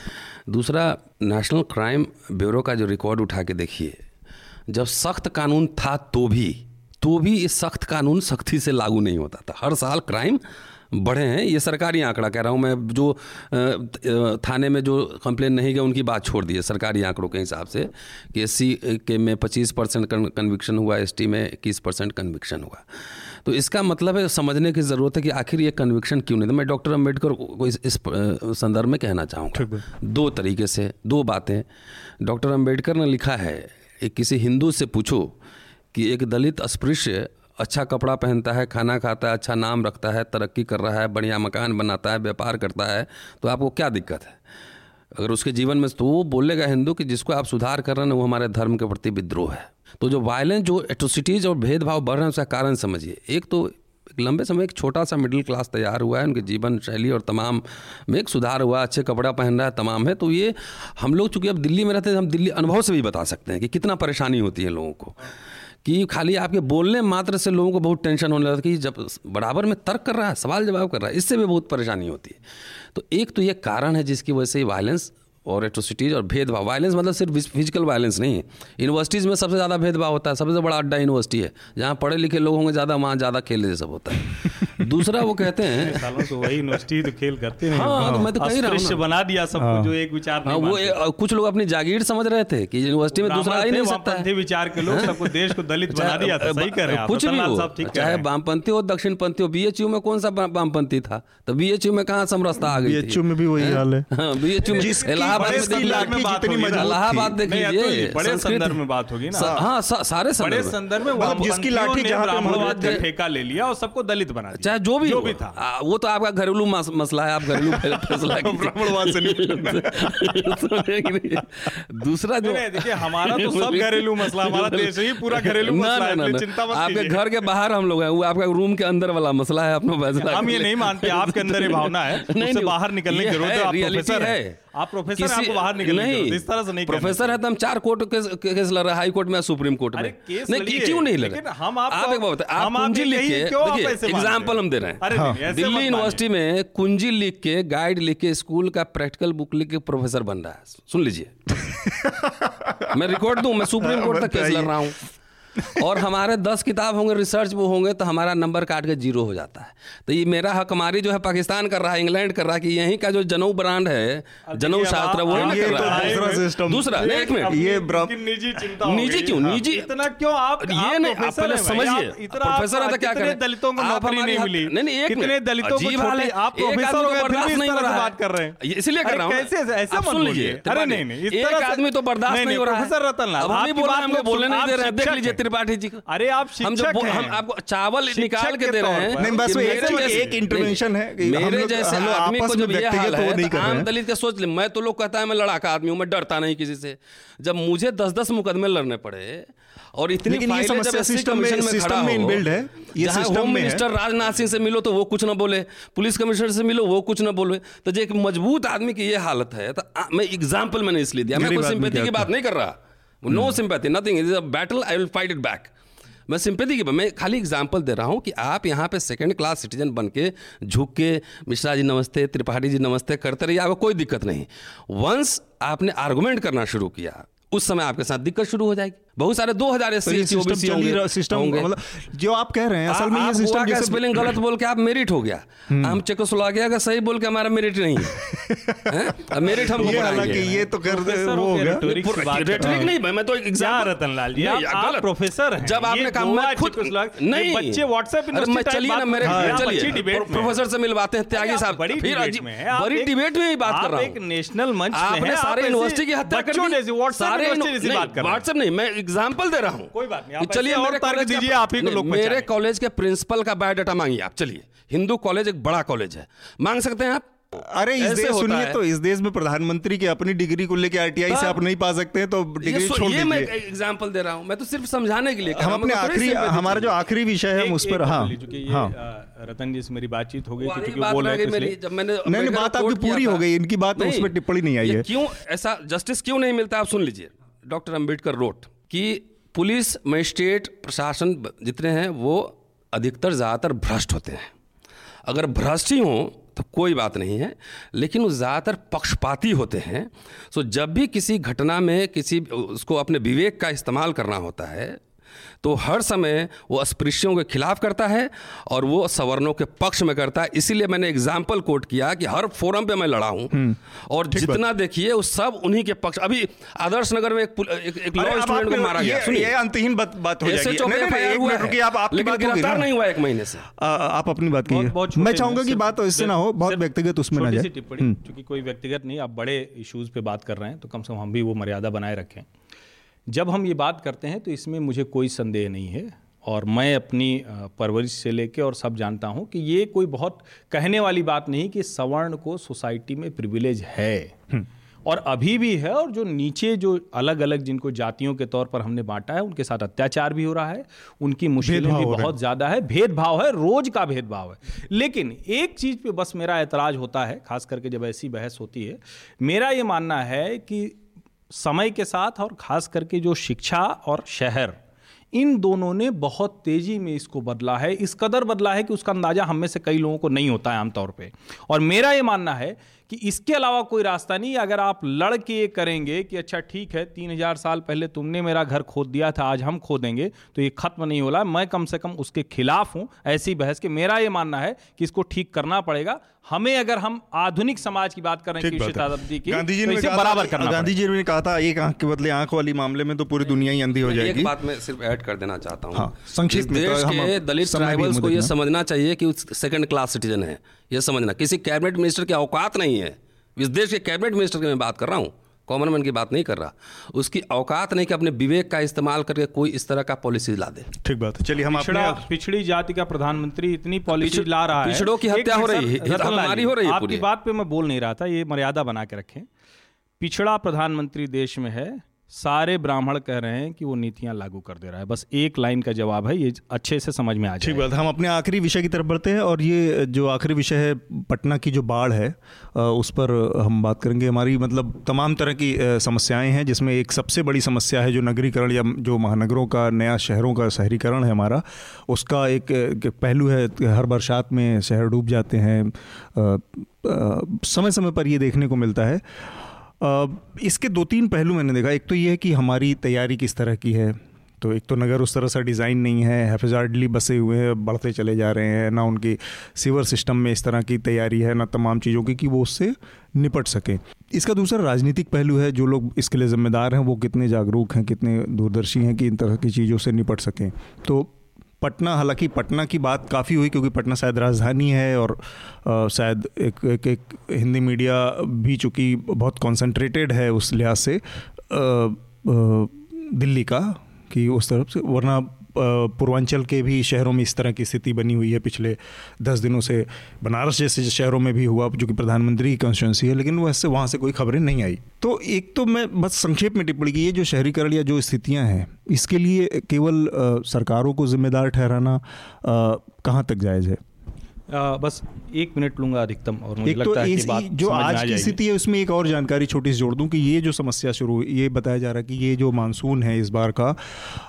दूसरा नेशनल क्राइम ब्यूरो का जो रिकॉर्ड उठा के देखिए जब सख्त कानून था तो भी तो भी ये सख्त कानून सख्ती से लागू नहीं होता था। हर साल क्राइम बढ़े हैं ये सरकारी आंकड़ा कह रहा हूँ मैं जो थाने में जो कंप्लेन नहीं गए उनकी बात छोड़ दी है सरकारी आंकड़ों के हिसाब से कि एस के में पच्चीस परसेंट कन्विक्शन हुआ एसटी में इक्कीस परसेंट कन्विक्शन हुआ। तो इसका मतलब है समझने की ज़रूरत है कि आखिर ये कन्विक्शन क्यों नहीं था? मैं डॉक्टर अंबेडकर को इस, इस संदर्भ में कहना चाहूँगा। दो तरीके से दो बातें। डॉक्टर अंबेडकर ने लिखा है एक किसी हिंदू से पूछो कि एक दलित अस्पृश्य अच्छा कपड़ा पहनता है, खाना खाता है अच्छा नाम रखता है, तरक्की कर रहा है, बढ़िया मकान बनाता है, व्यापार करता है तो आपको क्या दिक्कत है? अगर उसके जीवन में तो वो बोलेगा हिंदू कि जिसको आप सुधार कर रहे हैं, वो हमारे धर्म के प्रति विद्रोह है। तो जो वायलेंस जो एट्रोसिटीज़ और भेदभाव बढ़ रहे हैं, उसका कारण समझिए। एक तो एक लंबे समय एक छोटा सा मिडिल क्लास तैयार हुआ है, उनके जीवन शैली और तमाम में एक सुधार हुआ, अच्छे कपड़ा पहन रहा है, तमाम है तो ये हम लोग चूँकि अब दिल्ली में रहते हैं, हम दिल्ली अनुभव से भी बता सकते हैं कि कितना परेशानी होती है लोगों को। कि खाली आपके बोलने मात्र से लोगों को बहुत टेंशन होने लगता है कि जब बराबर में तर्क कर रहा है, सवाल जवाब कर रहा है, इससे भी बहुत परेशानी होती है। तो एक तो ये कारण है जिसकी वजह से वायलेंस और एट्रोसिटीज और भेदभाव। वायलेंस मतलब सिर्फ़ फ़िज़िकल वायलेंस नहीं है। यूनिवर्सिटीज़ में सबसे ज़्यादा भेदभाव होता है सबसे बड़ा अड्डा यूनिवर्सिटी है जहाँ पढ़े लिखे लोग होंगे ज़्यादा वहाँ ज़्यादा खेल ये सब होता है। (laughs) दूसरा वो कहते हैं सालों से वही यूनिवर्सिटी तो खेल करते हैं। हाँ, तो मैं तो कह रहा हूँ बना दिया सबको हाँ। जो एक विचार हाँ वो कुछ लोग अपनी जागीर समझ रहे थे कि यूनिवर्सिटी में दूसरा आ ही नहीं सकता। है विचार के लोग सबको देश को दलित बना दिया था सही कह रहे हैं कुछ भी हो चाहे वामपंथी हो दक्षिणपंथी हो बीएचयू में कौन सा वामपंथी था? तो बीएचयू में कहाँ समरसता आ गई बीएचयू में भी वही हाल है। हाँ बीएचयू में इलाहाबाद देख इलाहाबाद लीजिए बड़े संदर्भ में बात होगी ना। हाँ सारे बड़े संदर्भ में। मतलब जिसकी लाठी जहाँ ब्राह्मणवाद का ठेका ले लिया और सबको दलित बना चाहे जो भी जो भी था। वो तो आपका घरेलू मसला है आप घरेलू (laughs) फैसला ब्राह्मणवाद से नहीं? (laughs) दूसरा जो देखिए हमारा तो सब (laughs) घरेलू मसला हमारा देश ही पूरा घरेलू मसला है। चिंता मत आपके घर के बाहर हम लोग हैं वो आपका रूम के अंदर वाला मसला है अपना फैसला हम ये नहीं मानते आपके अंदर ये भावना है नहीं, उससे बाहर निकलने की ज़रूरत है, आप प्रोफेसर हैं आपको बाहर निकलने की नहीं, इस तरह से नहीं प्रोफेसर है तो हम चार कोर्ट केस केस लड़ रहे हैं हाई कोर्ट में सुप्रीम कोर्ट में। नहीं क्यों नहीं लड़? रहे हम आपको- आप एक बात आप कुंजी लिख के देखिए एग्ज़ाम्पल हम दे रहे हैं। ऐसे दिल्ली यूनिवर्सिटी में कुंजी लिख के गाइड लिख के स्कूल का प्रैक्टिकल बुक लिख के प्रोफेसर बन रहा है। सुन लीजिए। (laughs) मैं रिकॉर्ड दूँ मैं सुप्रीम कोर्ट तक केस लड़ रहा हूँ। और हमारे दस किताब होंगे रिसर्च वो होंगे तो हमारा नंबर काट के ज़ीरो हो जाता है तो ये मेरा हक हमारी जो है पाकिस्तान कर रहा है इंग्लैंड कर रहा है कि यहीं का जो जनऊ ब्रांड है जनऊ शास्त्र वो ना ये कर तो रहा है दूसरा सिस्टम दूसरा एक मिनट ये निजी चिंता निजी क्यों? निजी- इतना क्यों आप ये नहीं, आप पहले समझिए। प्रोफेसर है तो क्या करें? दलितों को नौकरी नहीं मिली नहीं, नहीं, एक कितने मिनट। दलितों को। आप प्रोफेसर हो तो गए फिर बर्दाश्त नहीं हो रहा बात कर रहे हैं इसलिए कर रहा हूँ कैसे ऐसे- ऐसे मत। लीजिए अरे नहीं नहीं एक आदमी तो बर्दाश्त नहीं, हो रहा है प्रोफेसर रतनलाल अब हम ही बोल रहे हैं हमको बोलने नहीं दे रहे देख लीजिए हैं। त्रिपाठी जी अरे आप हम जो हैं। हम आपको चावल निकाल के दे रहे हैं। नहीं, बस एक मेरे जैसे- एक intervention है मेरे जैसे आदमी को जब ये हाल है नहीं कर रहे आम दलित का सोच ले। मैं तो लोग कहता है मैं लड़ाका आदमी हूँ मैं डरता नहीं किसी से। जब मुझे दस दस मुकदमे लड़ने पड़े और इतनी लेकिन ये समस्या सिस्टम में- में सिस्टम में इनबिल्ड है। ये सिस्टम में मिनिस्टर राजनाथ सिंह से मिलो तो वो कुछ ना बोले पुलिस कमिश्नर से मिलो वो कुछ ना बोले। तो जो एक मज़बूत आदमी की ये हालत है तो मैं एग्ज़ाम्पल मैंने इसलिए दिया। मैं कोई सिंपैथी की बात नहीं कर रहा। No sympathy nothing is a battle I will fight it back मैं सिंपैथी की मैं खाली एग्जांपल दे रहा हूँ कि आप यहाँ पे सेकंड क्लास सिटीजन बन के झुक के मिश्रा जी नमस्ते त्रिपाठी जी नमस्ते करते रहिए आपको कोई दिक्कत नहीं। वंस आपने आर्गूमेंट करना शुरू किया उस समय आपके साथ दिक्कत शुरू हो जाएगी। बहुत सारे दो हज़ार एस तो सिस्टम सिस्टम मतलब जो आप कह रहे हैं असल में ये सिस्टम जैसे स्पेलिंग गलत बोल के आप मेरिट हो गया। हम चेकोस्लोवाकिया का सही बोल के हमारा मेरिट नहीं है। (laughs) अब मेरिट हमको ये हालाँकि ये तो कर दे वो की रेटरिक। नहीं मैं तो एक जी आप, प्रोफेसर हैं। जब आपने ये कहा मैं खुद नहीं। बच्चे व्हाट्सएप मैं चलिए ना मेरे हाँ, चलिए। प्रोफेसर से मिलवाते हैं त्यागी साहब। बड़ी फिर डिबेट में बड़ी डिबेट में ही बात कर आप रहा एक हूँ नेशनल मंच आपने सारे यूनिवर्सिटी की हत्या कर दी। सारे हैं। व्हाट्सएप नहीं मैं एग्जांपल दे रहा हूँ। कोई बात नहीं, चलिए और तर्क दीजिए, आप ही को लोग मेरे कॉलेज के प्रिंसिपल का बायोडाटा मांगिए आप चलिए। हिंदू कॉलेज एक बड़ा कॉलेज है। मांग सकते हैं आप? अरे इस देश सुनिए तो इस देश में प्रधानमंत्री की अपनी डिग्री को लेकर आरटीआई से आप नहीं पा सकते हैं तो डिग्री छोड़ ये मैं एग्जांपल दे रहा हूँ। मैं तो सिर्फ़ समझाने के लिए हम अपने थोड़ी आखिरी हमारा जो आखिरी विषय है उस पर हाँ हाँ। रतन जी से मेरी बातचीत हो गई थी क्योंकि वो बोल रहे मेरी जब मैंने नहीं, बात आपकी पूरी हो गई, इनकी बात उसमें टिप्पणी नहीं आई है। क्यों ऐसा जस्टिस क्यों नहीं मिलता आप सुन लीजिए। डॉक्टर अंबेडकर रोट कि पुलिस, मजिस्ट्रेट, प्रशासन जितने हैं, वो अधिकतर ज़्यादातर भ्रष्ट होते हैं। अगर भ्रष्ट ही हों तो कोई बात नहीं है, लेकिन वो ज़्यादातर पक्षपाती होते हैं। सो जब भी किसी घटना में किसी, उसको अपने विवेक का इस्तेमाल करना होता है तो हर समय वो अस्पृश्यों के खिलाफ करता है और वो सवर्णों के पक्ष में करता है। इसीलिए मैंने एग्ज़ाम्पल कोट किया कि हर फोरम पे मैं लड़ा हूँ। और जितना देखिए वो सब उन्हीं के पक्ष अभी आदर्श नगर में एक, एक, एक लॉ स्टूडेंट को मारा गया। सुनिए। ये अंतहीन बात बात हो जाएगी। आप आपकी बात गिरफ़्तार नहीं हुआ एक महीने से। आप अपनी बात कीजिए। मैं चाहूँगा कि बात इससे ना हो बहुत व्यक्तिगत उसमें ना जाए। टिप्पणी क्योंकि कोई व्यक्तिगत नहीं आप बड़े इश्यूज़ पे बात कर रहे हैं तो कम से कम हम भी वो मर्यादा बनाए रखें। जब हम ये बात करते हैं तो इसमें मुझे कोई संदेह नहीं है और मैं अपनी परवरिश से लेके और सब जानता हूँ कि ये कोई बहुत कहने वाली बात नहीं कि सवर्ण को सोसाइटी में प्रिविलेज है। और अभी भी है और जो नीचे जो अलग अलग जिनको जातियों के तौर पर हमने बांटा है उनके साथ अत्याचार भी हो रहा है उनकी मुश्किलें भी। बहुत ज़्यादा है भेदभाव है रोज का भेदभाव है। लेकिन एक चीज़ पे बस मेरा एतराज़ होता है खास करके जब ऐसी बहस होती है मेरा ये मानना है कि समय के साथ और खास करके जो शिक्षा और शहर, इन दोनों ने बहुत तेज़ी में इसको बदला है। इस कदर बदला है कि उसका अंदाज़ा हम में से कई लोगों को नहीं होता है आमतौर पे। और मेरा ये मानना है कि इसके अलावा कोई रास्ता नहीं अगर आप लड़ के ये करेंगे कि अच्छा ठीक है तीन हज़ार साल पहले तुमने मेरा घर खोद दिया था आज हम खोदेंगे तो ये खत्म नहीं होला मैं कम से कम उसके खिलाफ हूँ ऐसी बहस के मेरा ये मानना है कि इसको ठीक करना पड़ेगा। हमें अगर हम आधुनिक समाज की बात करें शताब्दी की गांधी जी तो ने बराबर करना गांधी जी ने कहा था एक आँख के बदले आँख वाली मामले में तो पूरी दुनिया ही अंधी हो जाएगी एक बात मैं सिर्फ़ ऐड कर देना चाहता हूँ। हाँ, संक्षिप्त में दलित ट्राइबल्स को ये समझना चाहिए कि सेकंड क्लास सिटीजन है। ये समझना। किसी कैबिनेट मिनिस्टर की औकात नहीं है। इस देश के कैबिनेट मिनिस्टर की मैं बात कर रहा हूँ। कॉमन मैन की बात नहीं कर रहा। उसकी औकात नहीं कि अपने विवेक का इस्तेमाल करके कोई इस तरह का पॉलिसी ला दे। ठीक बात है। चलिए हम पिछड़ा पिछड़ी जाति का प्रधानमंत्री इतनी पॉलिसी ला रहा है। पिछड़ों की हत्या हो रही है। हमारी हो रही है आपकी बात पे मैं बोल नहीं रहा था ये मर्यादा बना के रखें। पिछड़ा प्रधानमंत्री देश में है। सारे ब्राह्मण कह रहे हैं कि वो नीतियाँ लागू कर दे रहा है। बस एक लाइन का जवाब है ये अच्छे से समझ में आ जाए ठीक बात हम अपने आखिरी विषय की तरफ़ बढ़ते हैं और ये जो आखिरी विषय है पटना की जो बाढ़ है उस पर हम बात करेंगे। हमारी मतलब तमाम तरह की समस्याएँ हैं जिसमें एक सबसे बड़ी समस्या है जो नगरीकरण या जो महानगरों का नया शहरों का शहरीकरण है हमारा उसका एक, एक पहलू है हर बरसात में शहर डूब जाते हैं समय समय पर ये देखने को मिलता है। इसके दो तीन पहलू मैंने देखा। एक तो ये है कि हमारी तैयारी किस तरह की है। तो एक तो नगर उस तरह सा डिज़ाइन नहीं है हेफाजतली बसे हुए हैं, बढ़ते चले जा रहे हैं, ना उनकी सीवर सिस्टम में इस तरह की तैयारी है, ना तमाम चीज़ों की, कि वो उससे निपट सकें। इसका दूसरा राजनीतिक पहलू है, जो लोग इसके लिए ज़िम्मेदार हैं, वो कितने जागरूक हैं, कितने दूरदर्शी हैं कि इन तरह की चीज़ों से निपट सकें। तो पटना, हालाँकि पटना की बात काफ़ी हुई क्योंकि पटना शायद राजधानी है और शायद एक एक एक हिंदी मीडिया भी चूँकि बहुत कॉन्सनट्रेटेड है उस लिहाज से दिल्ली का, कि उस तरफ़ से, वरना पूर्वांचल के भी शहरों में इस तरह की स्थिति बनी हुई है पिछले दस दिनों से। बनारस जैसे शहरों में भी हुआ जो कि प्रधानमंत्री की कॉन्स्टिट्यूंसी है लेकिन वैसे वहाँ से कोई खबरें नहीं आई। तो एक तो मैं बस संक्षेप में टिप्पणी की ये जो शहरीकरण या जो स्थितियाँ हैं इसके लिए केवल सरकारों को जिम्मेदार ठहराना कहाँ तक जायज़ है? आ, बस एक मिनट लूँगा अधिकतम और मुझे एक तो लगता तो है कि बात जो आज की स्थिति है उसमें एक और जानकारी छोटी सी जोड़ दूँ कि ये जो समस्या शुरू हुई ये बताया जा रहा है कि ये जो मानसून है इस बार का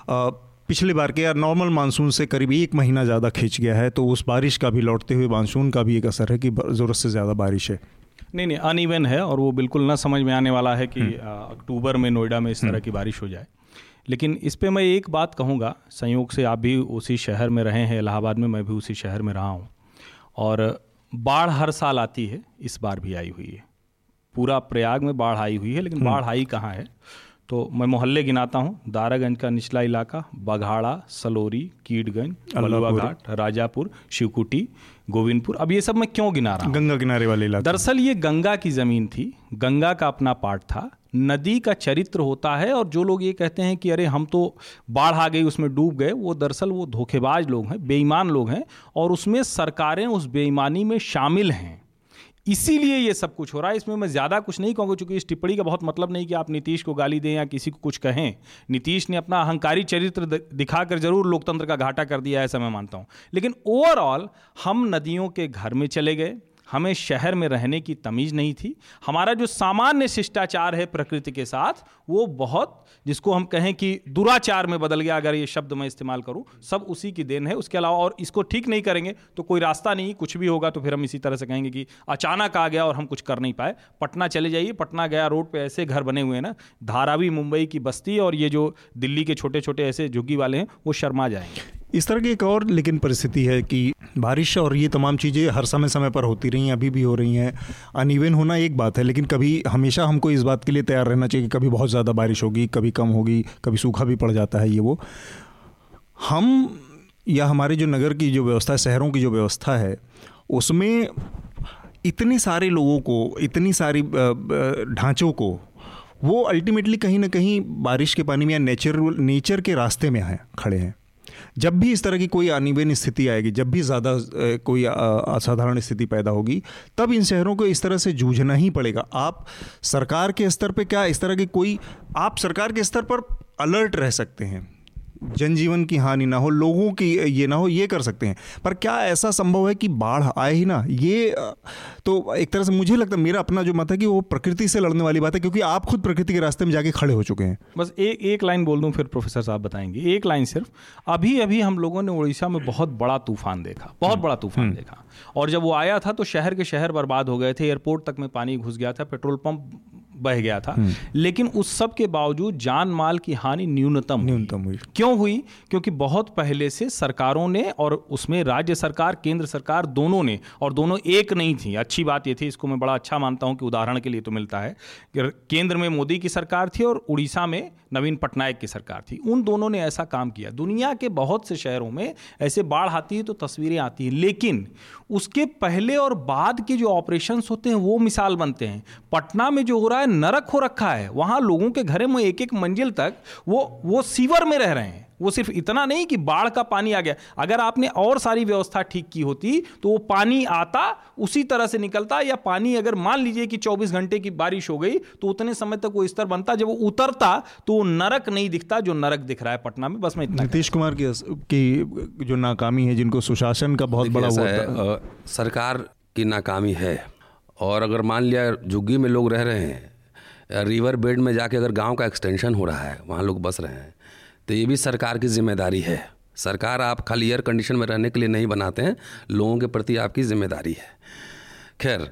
आ, पिछले बार के यार नॉर्मल मानसून से करीब एक महीना ज़्यादा खींच गया है तो उस बारिश का भी लौटते हुए मानसून का भी एक असर है कि ज़रूरत से ज़्यादा बारिश है नहीं नहीं अनइवन है और वो बिल्कुल ना समझ में आने वाला है कि हम्म। अक्टूबर में नोएडा में इस तरह हम्म। की बारिश हो जाए लेकिन इस पर मैं एक बात कहूँगा संयोग से आप भी उसी शहर में रहे हैं इलाहाबाद में मैं भी उसी शहर में रहा हूँ और बाढ़ हर साल आती है इस बार भी आई हुई है पूरा प्रयाग में बाढ़ आई हुई है लेकिन हम्म। बाढ़ आई कहाँ है तो मैं मोहल्ले गिनाता हूँ। दारागंज का निचला इलाका बघाड़ा सलोरी कीटगंज बलुआ घाट राजापुर शिवकुटी गोविंदपुर। अब ये सब मैं क्यों गिना रहा हूँ? गंगा किनारे वाले इलाके। दरअसल ये गंगा की ज़मीन थी। गंगा का अपना पार्ट था। नदी का चरित्र होता है और जो लोग ये कहते हैं कि अरे हम तो बाढ़ आ गई उसमें डूब गए वो दरअसल वो धोखेबाज लोग हैं बेईमान लोग हैं और उसमें सरकारें उस बेईमानी में शामिल हैं। इसीलिए ये सब कुछ हो रहा है। इसमें मैं ज़्यादा कुछ नहीं कहूँगा चूँकि इस टिप्पणी का बहुत मतलब नहीं कि आप नीतीश को गाली दें या किसी को कुछ कहें। नीतीश ने अपना अहंकारी चरित्र दिखाकर ज़रूर लोकतंत्र का घाटा कर दिया, ऐसा मैं मानता हूँ। लेकिन ओवरऑल हम नदियों के घर में चले गए हमें शहर में रहने की तमीज़ नहीं थी। हमारा जो सामान्य शिष्टाचार है प्रकृति के साथ, वो बहुत, जिसको हम कहें कि दुराचार में बदल गया, अगर ये शब्द मैं इस्तेमाल करूँ, सब उसी की देन है। उसके अलावा और इसको ठीक नहीं करेंगे तो कोई रास्ता नहीं, कुछ भी होगा तो फिर हम इसी तरह से कहेंगे कि अचानक आ गया और हम कुछ कर नहीं पाए। पटना चले जाइए, पटना गया रोड पर ऐसे घर बने हुए हैं ना, धारावी, मुंबई की बस्ती और ये जो दिल्ली के छोटे छोटे ऐसे झुग्गी वाले हैं, वो शर्मा जाएँगे। इस तरह की एक और लेकिन परिस्थिति है कि बारिश और ये तमाम चीज़ें हर समय समय पर होती रही हैं, अभी भी हो रही हैं। अनइवन होना एक बात है, लेकिन कभी हमेशा हमको इस बात के लिए तैयार रहना चाहिए कि कभी बहुत ज़्यादा बारिश होगी, कभी कम होगी, कभी सूखा भी पड़ जाता है ये वो। हम या हमारे जो नगर की जो व्यवस्था शहरों की जो व्यवस्था है, उसमें इतने सारे लोगों को, इतनी सारी ढांचों को, वो अल्टीमेटली कहीं ना कहीं बारिश के पानी में या नेचर नेचर के रास्ते में हैं, खड़े हैं। जब भी इस तरह की कोई अनिवेन स्थिति आएगी, जब भी ज़्यादा कोई असाधारण स्थिति पैदा होगी, तब इन शहरों को इस तरह से जूझना ही पड़ेगा। आप सरकार के स्तर पर क्या इस तरह की कोई, आप सरकार के स्तर पर अलर्ट रह सकते हैं। जनजीवन की हानि ना हो लोगों की ये ना हो ये कर सकते हैं। पर क्या ऐसा संभव है कि बाढ़ आए ही ना? ये तो एक तरह से मुझे लगता है मेरा अपना जो मत है कि वो प्रकृति से लड़ने वाली बात है क्योंकि आप खुद प्रकृति के रास्ते में जाके खड़े हो चुके हैं। बस एक एक लाइन बोल दूँ फिर प्रोफेसर साहब बताएँगे। एक लाइन सिर्फ़ अभी अभी हम लोगों ने उड़ीसा में बहुत बड़ा तूफ़ान देखा बहुत बड़ा तूफ़ान हम्म। देखा। और जब वो आया था तो शहर के शहर बर्बाद हो गए थे एयरपोर्ट तक में पानी घुस गया था पेट्रोल पंप बह गया था। हम्म। लेकिन उस सब के बावजूद जान माल की हानि न्यूनतम न्यूनतम हुई। क्यों हुई? क्योंकि बहुत पहले से सरकारों ने और उसमें राज्य सरकार केंद्र सरकार दोनों ने और दोनों एक नहीं थी। अच्छी बात यह थी इसको मैं बड़ा अच्छा मानता हूँ कि उदाहरण के लिए तो मिलता है। केंद्र में मोदी की सरकार थी और उड़ीसा में नवीन पटनायक की सरकार थी। उन दोनों ने ऐसा काम किया। दुनिया के बहुत से शहरों में ऐसे बाढ़ आती है तो तस्वीरें आती हैं लेकिन उसके पहले और बाद के जो ऑपरेशन होते हैं वो मिसाल बनते हैं। पटना में जो हो रहा है नरक हो रखा है वहाँ लोगों के घरों में एक एक मंजिल तक वो वो सीवर में रह रहे हैं। वो सिर्फ़ इतना नहीं कि बाढ़ का पानी आ गया। अगर आपने और सारी व्यवस्था ठीक की होती तो वो पानी आता उसी तरह से निकलता या पानी अगर मान लीजिए कि 24 घंटे की बारिश हो गई तो उतने समय तक वो स्तर बनता जब वो उतरता तो वो नरक नहीं दिखता जो नरक दिख रहा है पटना में। बस मैं इतना नीतीश कुमार की, की जो नाकामी है जिनको सुशासन का बहुत बड़ा हुआ सरकार की नाकामी है और अगर मान लिया झुग्गी में लोग रह रहे हैं रिवर बेड में जाके अगर गाँव का एक्सटेंशन हो रहा है वहाँ लोग बस रहे हैं तो ये भी सरकार की ज़िम्मेदारी है सरकार आप खाली एयर कंडीशन में रहने के लिए नहीं बनाते हैं लोगों के प्रति आपकी ज़िम्मेदारी है खैर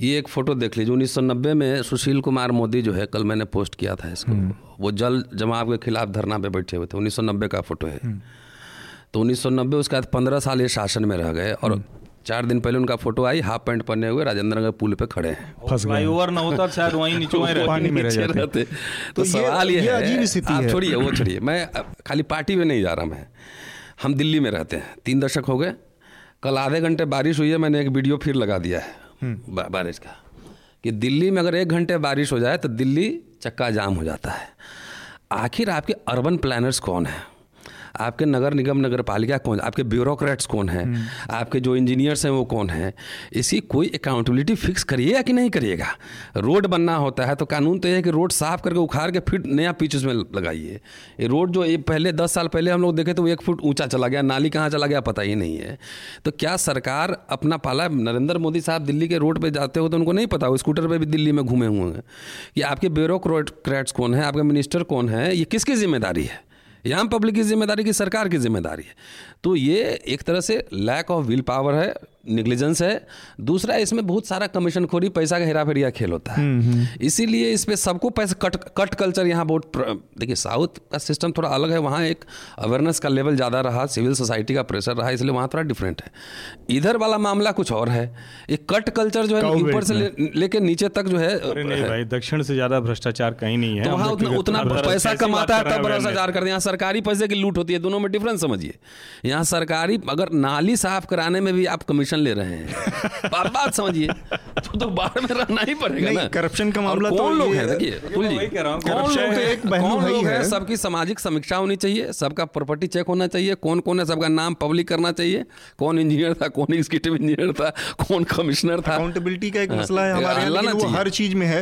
ये एक फ़ोटो देख लीजिए 1990 में सुशील कुमार मोदी जो है कल मैंने पोस्ट किया था इसको हम्म। वो जल जमाव के खिलाफ धरना पे बैठे हुए थे 1990 का फ़ोटो है हम्म। तो 1990 उसके बाद पंद्रह साल ये शासन में रह गए और हम्म। चार दिन पहले उनका फ़ोटो आई हाफ़ पैंट पहने हुए राजेंद्र नगर पुल पे खड़े हैं। फंस गए। ओवर ना होता शायद वहीं (laughs) नीचे वहीं पानी में रह जाते। तो, तो सवाल ये, ये अजीब स्थिति है। छोड़िए वो छोड़िए। मैं खाली पार्टी में नहीं जा रहा मैं। हम दिल्ली में रहते हैं तीन दशक हो गए। कल आधे घंटे बारिश हुई है मैंने एक वीडियो फिर लगा दिया है हम्म। बारिश का। कि दिल्ली में अगर एक घंटे बारिश हो जाए तो दिल्ली चक्का जाम हो जाता है। आखिर आपके अर्बन प्लानर्स कौन है? आपके नगर निगम नगर पालिका कौन आपके ब्यूरोक्रेट्स कौन है? हम्म। आपके जो इंजीनियर्स हैं वो कौन है? इसकी कोई अकाउंटेबिलिटी फिक्स करिएगा कि नहीं करिएगा? रोड बनना होता है तो कानून तो यह है कि रोड साफ़ करके उखाड़ के फिर नया पिच उसमें लगाइए। ये रोड जो ये पहले दस साल पहले हम लोग देखे तो वो एक फुट ऊँचा चला गया नाली कहाँ चला गया पता ही नहीं है। तो क्या सरकार अपना पाला नरेंद्र मोदी साहब दिल्ली के रोड पर जाते हो तो उनको नहीं पता? वो स्कूटर पर भी दिल्ली में घूमे हुए हैं। कि आपके ब्यूरोक्रेट्स कौन है? आपके मिनिस्टर कौन है? ये किसकी ज़िम्मेदारी है? यहाँ पब्लिक की ज़िम्मेदारी की सरकार की ज़िम्मेदारी है। तो ये एक तरह से लैक ऑफ़ विल पावर है निग्लिजेंस है। दूसरा इसमें बहुत सारा कमीशन खोरी पैसा का हेरा फेरिया खेल होता है। हम्म, हम्म। इसीलिए इस पर सबको पैसे कट कट कल्चर यहाँ बहुत देखिए साउथ का सिस्टम थोड़ा अलग है। वहाँ एक अवेयरनेस का लेवल ज़्यादा रहा सिविल सोसाइटी का प्रेशर रहा इसलिए वहाँ थोड़ा डिफरेंट है। इधर वाला मामला कुछ और है। एक कट कल्चर जो है ऊपर से लेके नीचे तक जो है दक्षिण से ज़्यादा भ्रष्टाचार कहीं नहीं है। तो वहाँ उतना उतना पैसा कमाता है तब भ्रष्टाचार करते हैं यहाँ सरकारी पैसे की लूट होती है दोनों में डिफरेंस समझिए। यहाँ सरकारी अगर नाली साफ़ कराने में भी आप कमीशन ले रहे हैं। (laughs) बात बात समझिए तो तो बाहर में रहना ही पड़ेगा ना। करप्शन का मामला तो कौन लोग हैं? देखिए कौन लोग तो एक कौन लोग हैं? सबकी सामाजिक समीक्षा होनी चाहिए सबका प्रॉपर्टी चेक होना चाहिए कौन कौन है सबका नाम पब्लिक करना चाहिए कौन इंजीनियर था कौन एग्जीक्यूटिव इंजीनियर था कौन कमिश्नर था। अकाउंटेबिलिटी का एक हाँ, मसला है हमारे वो हर चीज़ में है।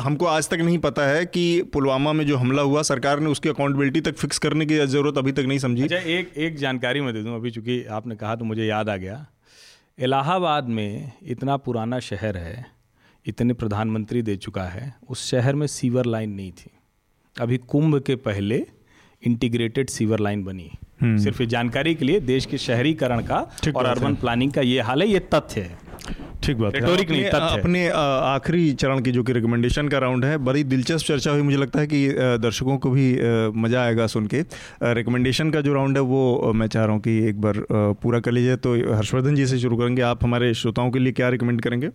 हमको आज तक नहीं पता है कि पुलवामा में जो हमला हुआ सरकार ने उसकी अकाउंटेबिलिटी तक फिक्स करने की ज़रूरत अभी तक नहीं समझी। अच्छा एक एक जानकारी मैं दे दूँ अभी चूँकि आपने कहा तो मुझे याद आ गया। इलाहाबाद में इतना पुराना शहर है इतने प्रधानमंत्री दे चुका है उस शहर में सीवर लाइन नहीं थी। अभी कुंभ के पहले इंटीग्रेटेड सीवर लाइन बनी। हम्म। सिर्फ़ जानकारी के लिए देश के शहरीकरण का और अर्बन प्लानिंग का ये हाल है ये तथ्य है। ठीक बात है। नहीं अपने आखिरी चरण की जो कि रिकमेंडेशन का राउंड है बड़ी दिलचस्प चर्चा हुई मुझे लगता है कि दर्शकों को भी मज़ा आएगा सुन के। रिकमेंडेशन का जो राउंड है वो मैं चाह रहा हूँ कि एक बार पूरा कर लीजिए। तो हर्षवर्धन जी से शुरू करेंगे। आप हमारे श्रोताओं के लिए क्या रिकमेंड करेंगे?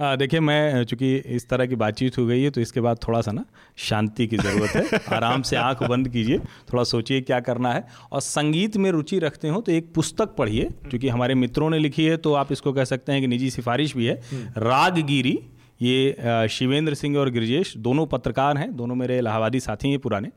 देखिए मैं चूँकि इस तरह की बातचीत हो गई है तो इसके बाद थोड़ा सा ना शांति की ज़रूरत है। (laughs) आराम से आँख बंद कीजिए थोड़ा सोचिए क्या करना है। और संगीत में रुचि रखते हो तो एक पुस्तक पढ़िए क्योंकि हमारे मित्रों ने लिखी है तो आप इसको कह सकते हैं कि निजी सिफारिश भी है। हम्म। रागगिरी ये शिवेंद्र सिंह और गिरजेश दोनों पत्रकार हैं दोनों मेरे इलाहाबादी साथी हैं पुराने।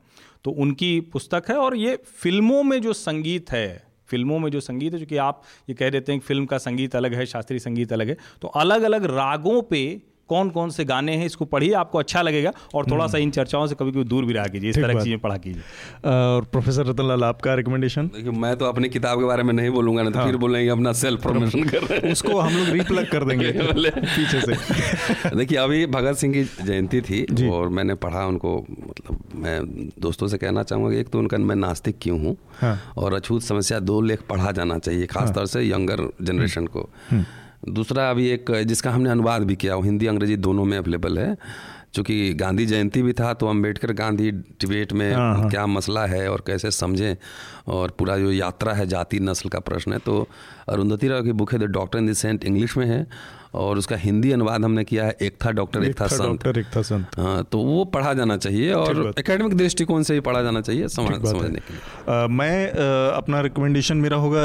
तो उनकी पुस्तक है और ये फ़िल्मों में जो संगीत है फ़िल्मों में जो संगीत है जो कि आप ये कह देते हैं कि फ़िल्म का संगीत अलग है, शास्त्रीय संगीत अलग है तो अलग अलग रागों पे कौन कौन से गाने हैं इसको पढ़िए आपको अच्छा लगेगा और थोड़ा सा इन चर्चाओं से कभी कभी दूर भी रहा कीजिए इस तरह की चीज़ें पढ़ा कीजिए। और प्रोफेसर रतन लाल आपका रिकमेंडेशन देखिए मैं तो अपनी किताब के बारे में नहीं बोलूँगा ना तो हाँ। फिर बोलेंगे अपना सेल्फ प्रमोशन कर रहे हैं। उसको हम लोग रिप्लग कर देंगे (laughs) पीछे से। (laughs) देखिए अभी भगत सिंह की जयंती थी और मैंने पढ़ा उनको मतलब मैं दोस्तों से कहना चाहूँगा एक तो उनका मैं नास्तिक क्यों हूँ? हाँ। और अछूत समस्या दो लेख पढ़ा जाना चाहिए खासतौर हाँ। से यंगर जनरेशन को। हम्म। दूसरा अभी एक जिसका हमने अनुवाद भी किया वो हिंदी अंग्रेज़ी दोनों में अवेलेबल है चूँकि गांधी जयंती भी था तो अंबेडकर गांधी डिबेट में हाँ, हाँ। क्या मसला है और कैसे समझें और पूरा जो यात्रा है जाति नस्ल का प्रश्न है तो अरुंधति राव की बुक है the doctor in dissent English में है और उसका हिंदी अनुवाद हमने किया है एक था डॉक्टर एक था संत। एक था संत। हाँ तो वो पढ़ा जाना चाहिए और एकेडमिक दृष्टिकोण से ही पढ़ा जाना चाहिए समझने के लिए। मैं अपना रिकमेंडेशन मेरा होगा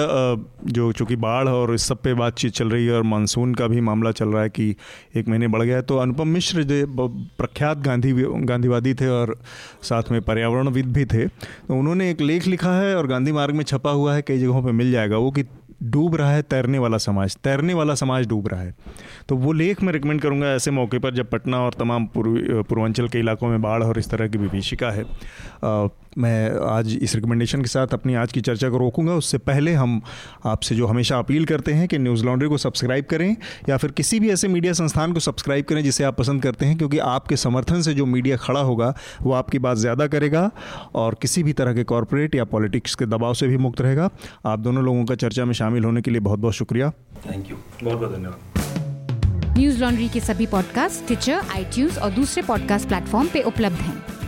जो चूँकि बाढ़ और इस सब पे बातचीत चल रही है और मानसून का भी मामला चल रहा है कि एक महीने बढ़ गया है तो अनुपम मिश्र जो प्रख्यात गांधी गांधीवादी थे और साथ में पर्यावरणविद भी थे तो उन्होंने एक लेख लिखा है और गांधी मार्ग में छपा हुआ है कई जगहों पर मिल जाएगा वो कि डूब रहा है, तैरने वाला समाज, तैरने वाला समाज डूब रहा है। तो वो लेख मैं रिकमेंड करूँगा ऐसे मौके पर जब पटना और तमाम पूर्वी, पूर्वांचल के इलाकों में बाढ़ और इस तरह की विभीषिका है। मैं आज इस रिकमेंडेशन के साथ अपनी आज की चर्चा को रोकूँगा। उससे पहले हम आपसे जो हमेशा अपील करते हैं कि न्यूज़ लॉन्ड्री को सब्सक्राइब करें या फिर किसी भी ऐसे मीडिया संस्थान को सब्सक्राइब करें जिसे आप पसंद करते हैं क्योंकि आपके समर्थन से जो मीडिया खड़ा होगा वो आपकी बात ज़्यादा करेगा और किसी भी तरह के कॉरपोरेट या पॉलिटिक्स के दबाव से भी मुक्त रहेगा। आप दोनों लोगों का चर्चा में शामिल होने के लिए बहुत बहुत शुक्रिया। थैंक यू बहुत बहुत धन्यवाद। न्यूज़ लॉन्ड्री के सभी पॉडकास्ट ट्विटर आई और दूसरे पॉडकास्ट प्लेटफॉर्म पे उपलब्ध हैं।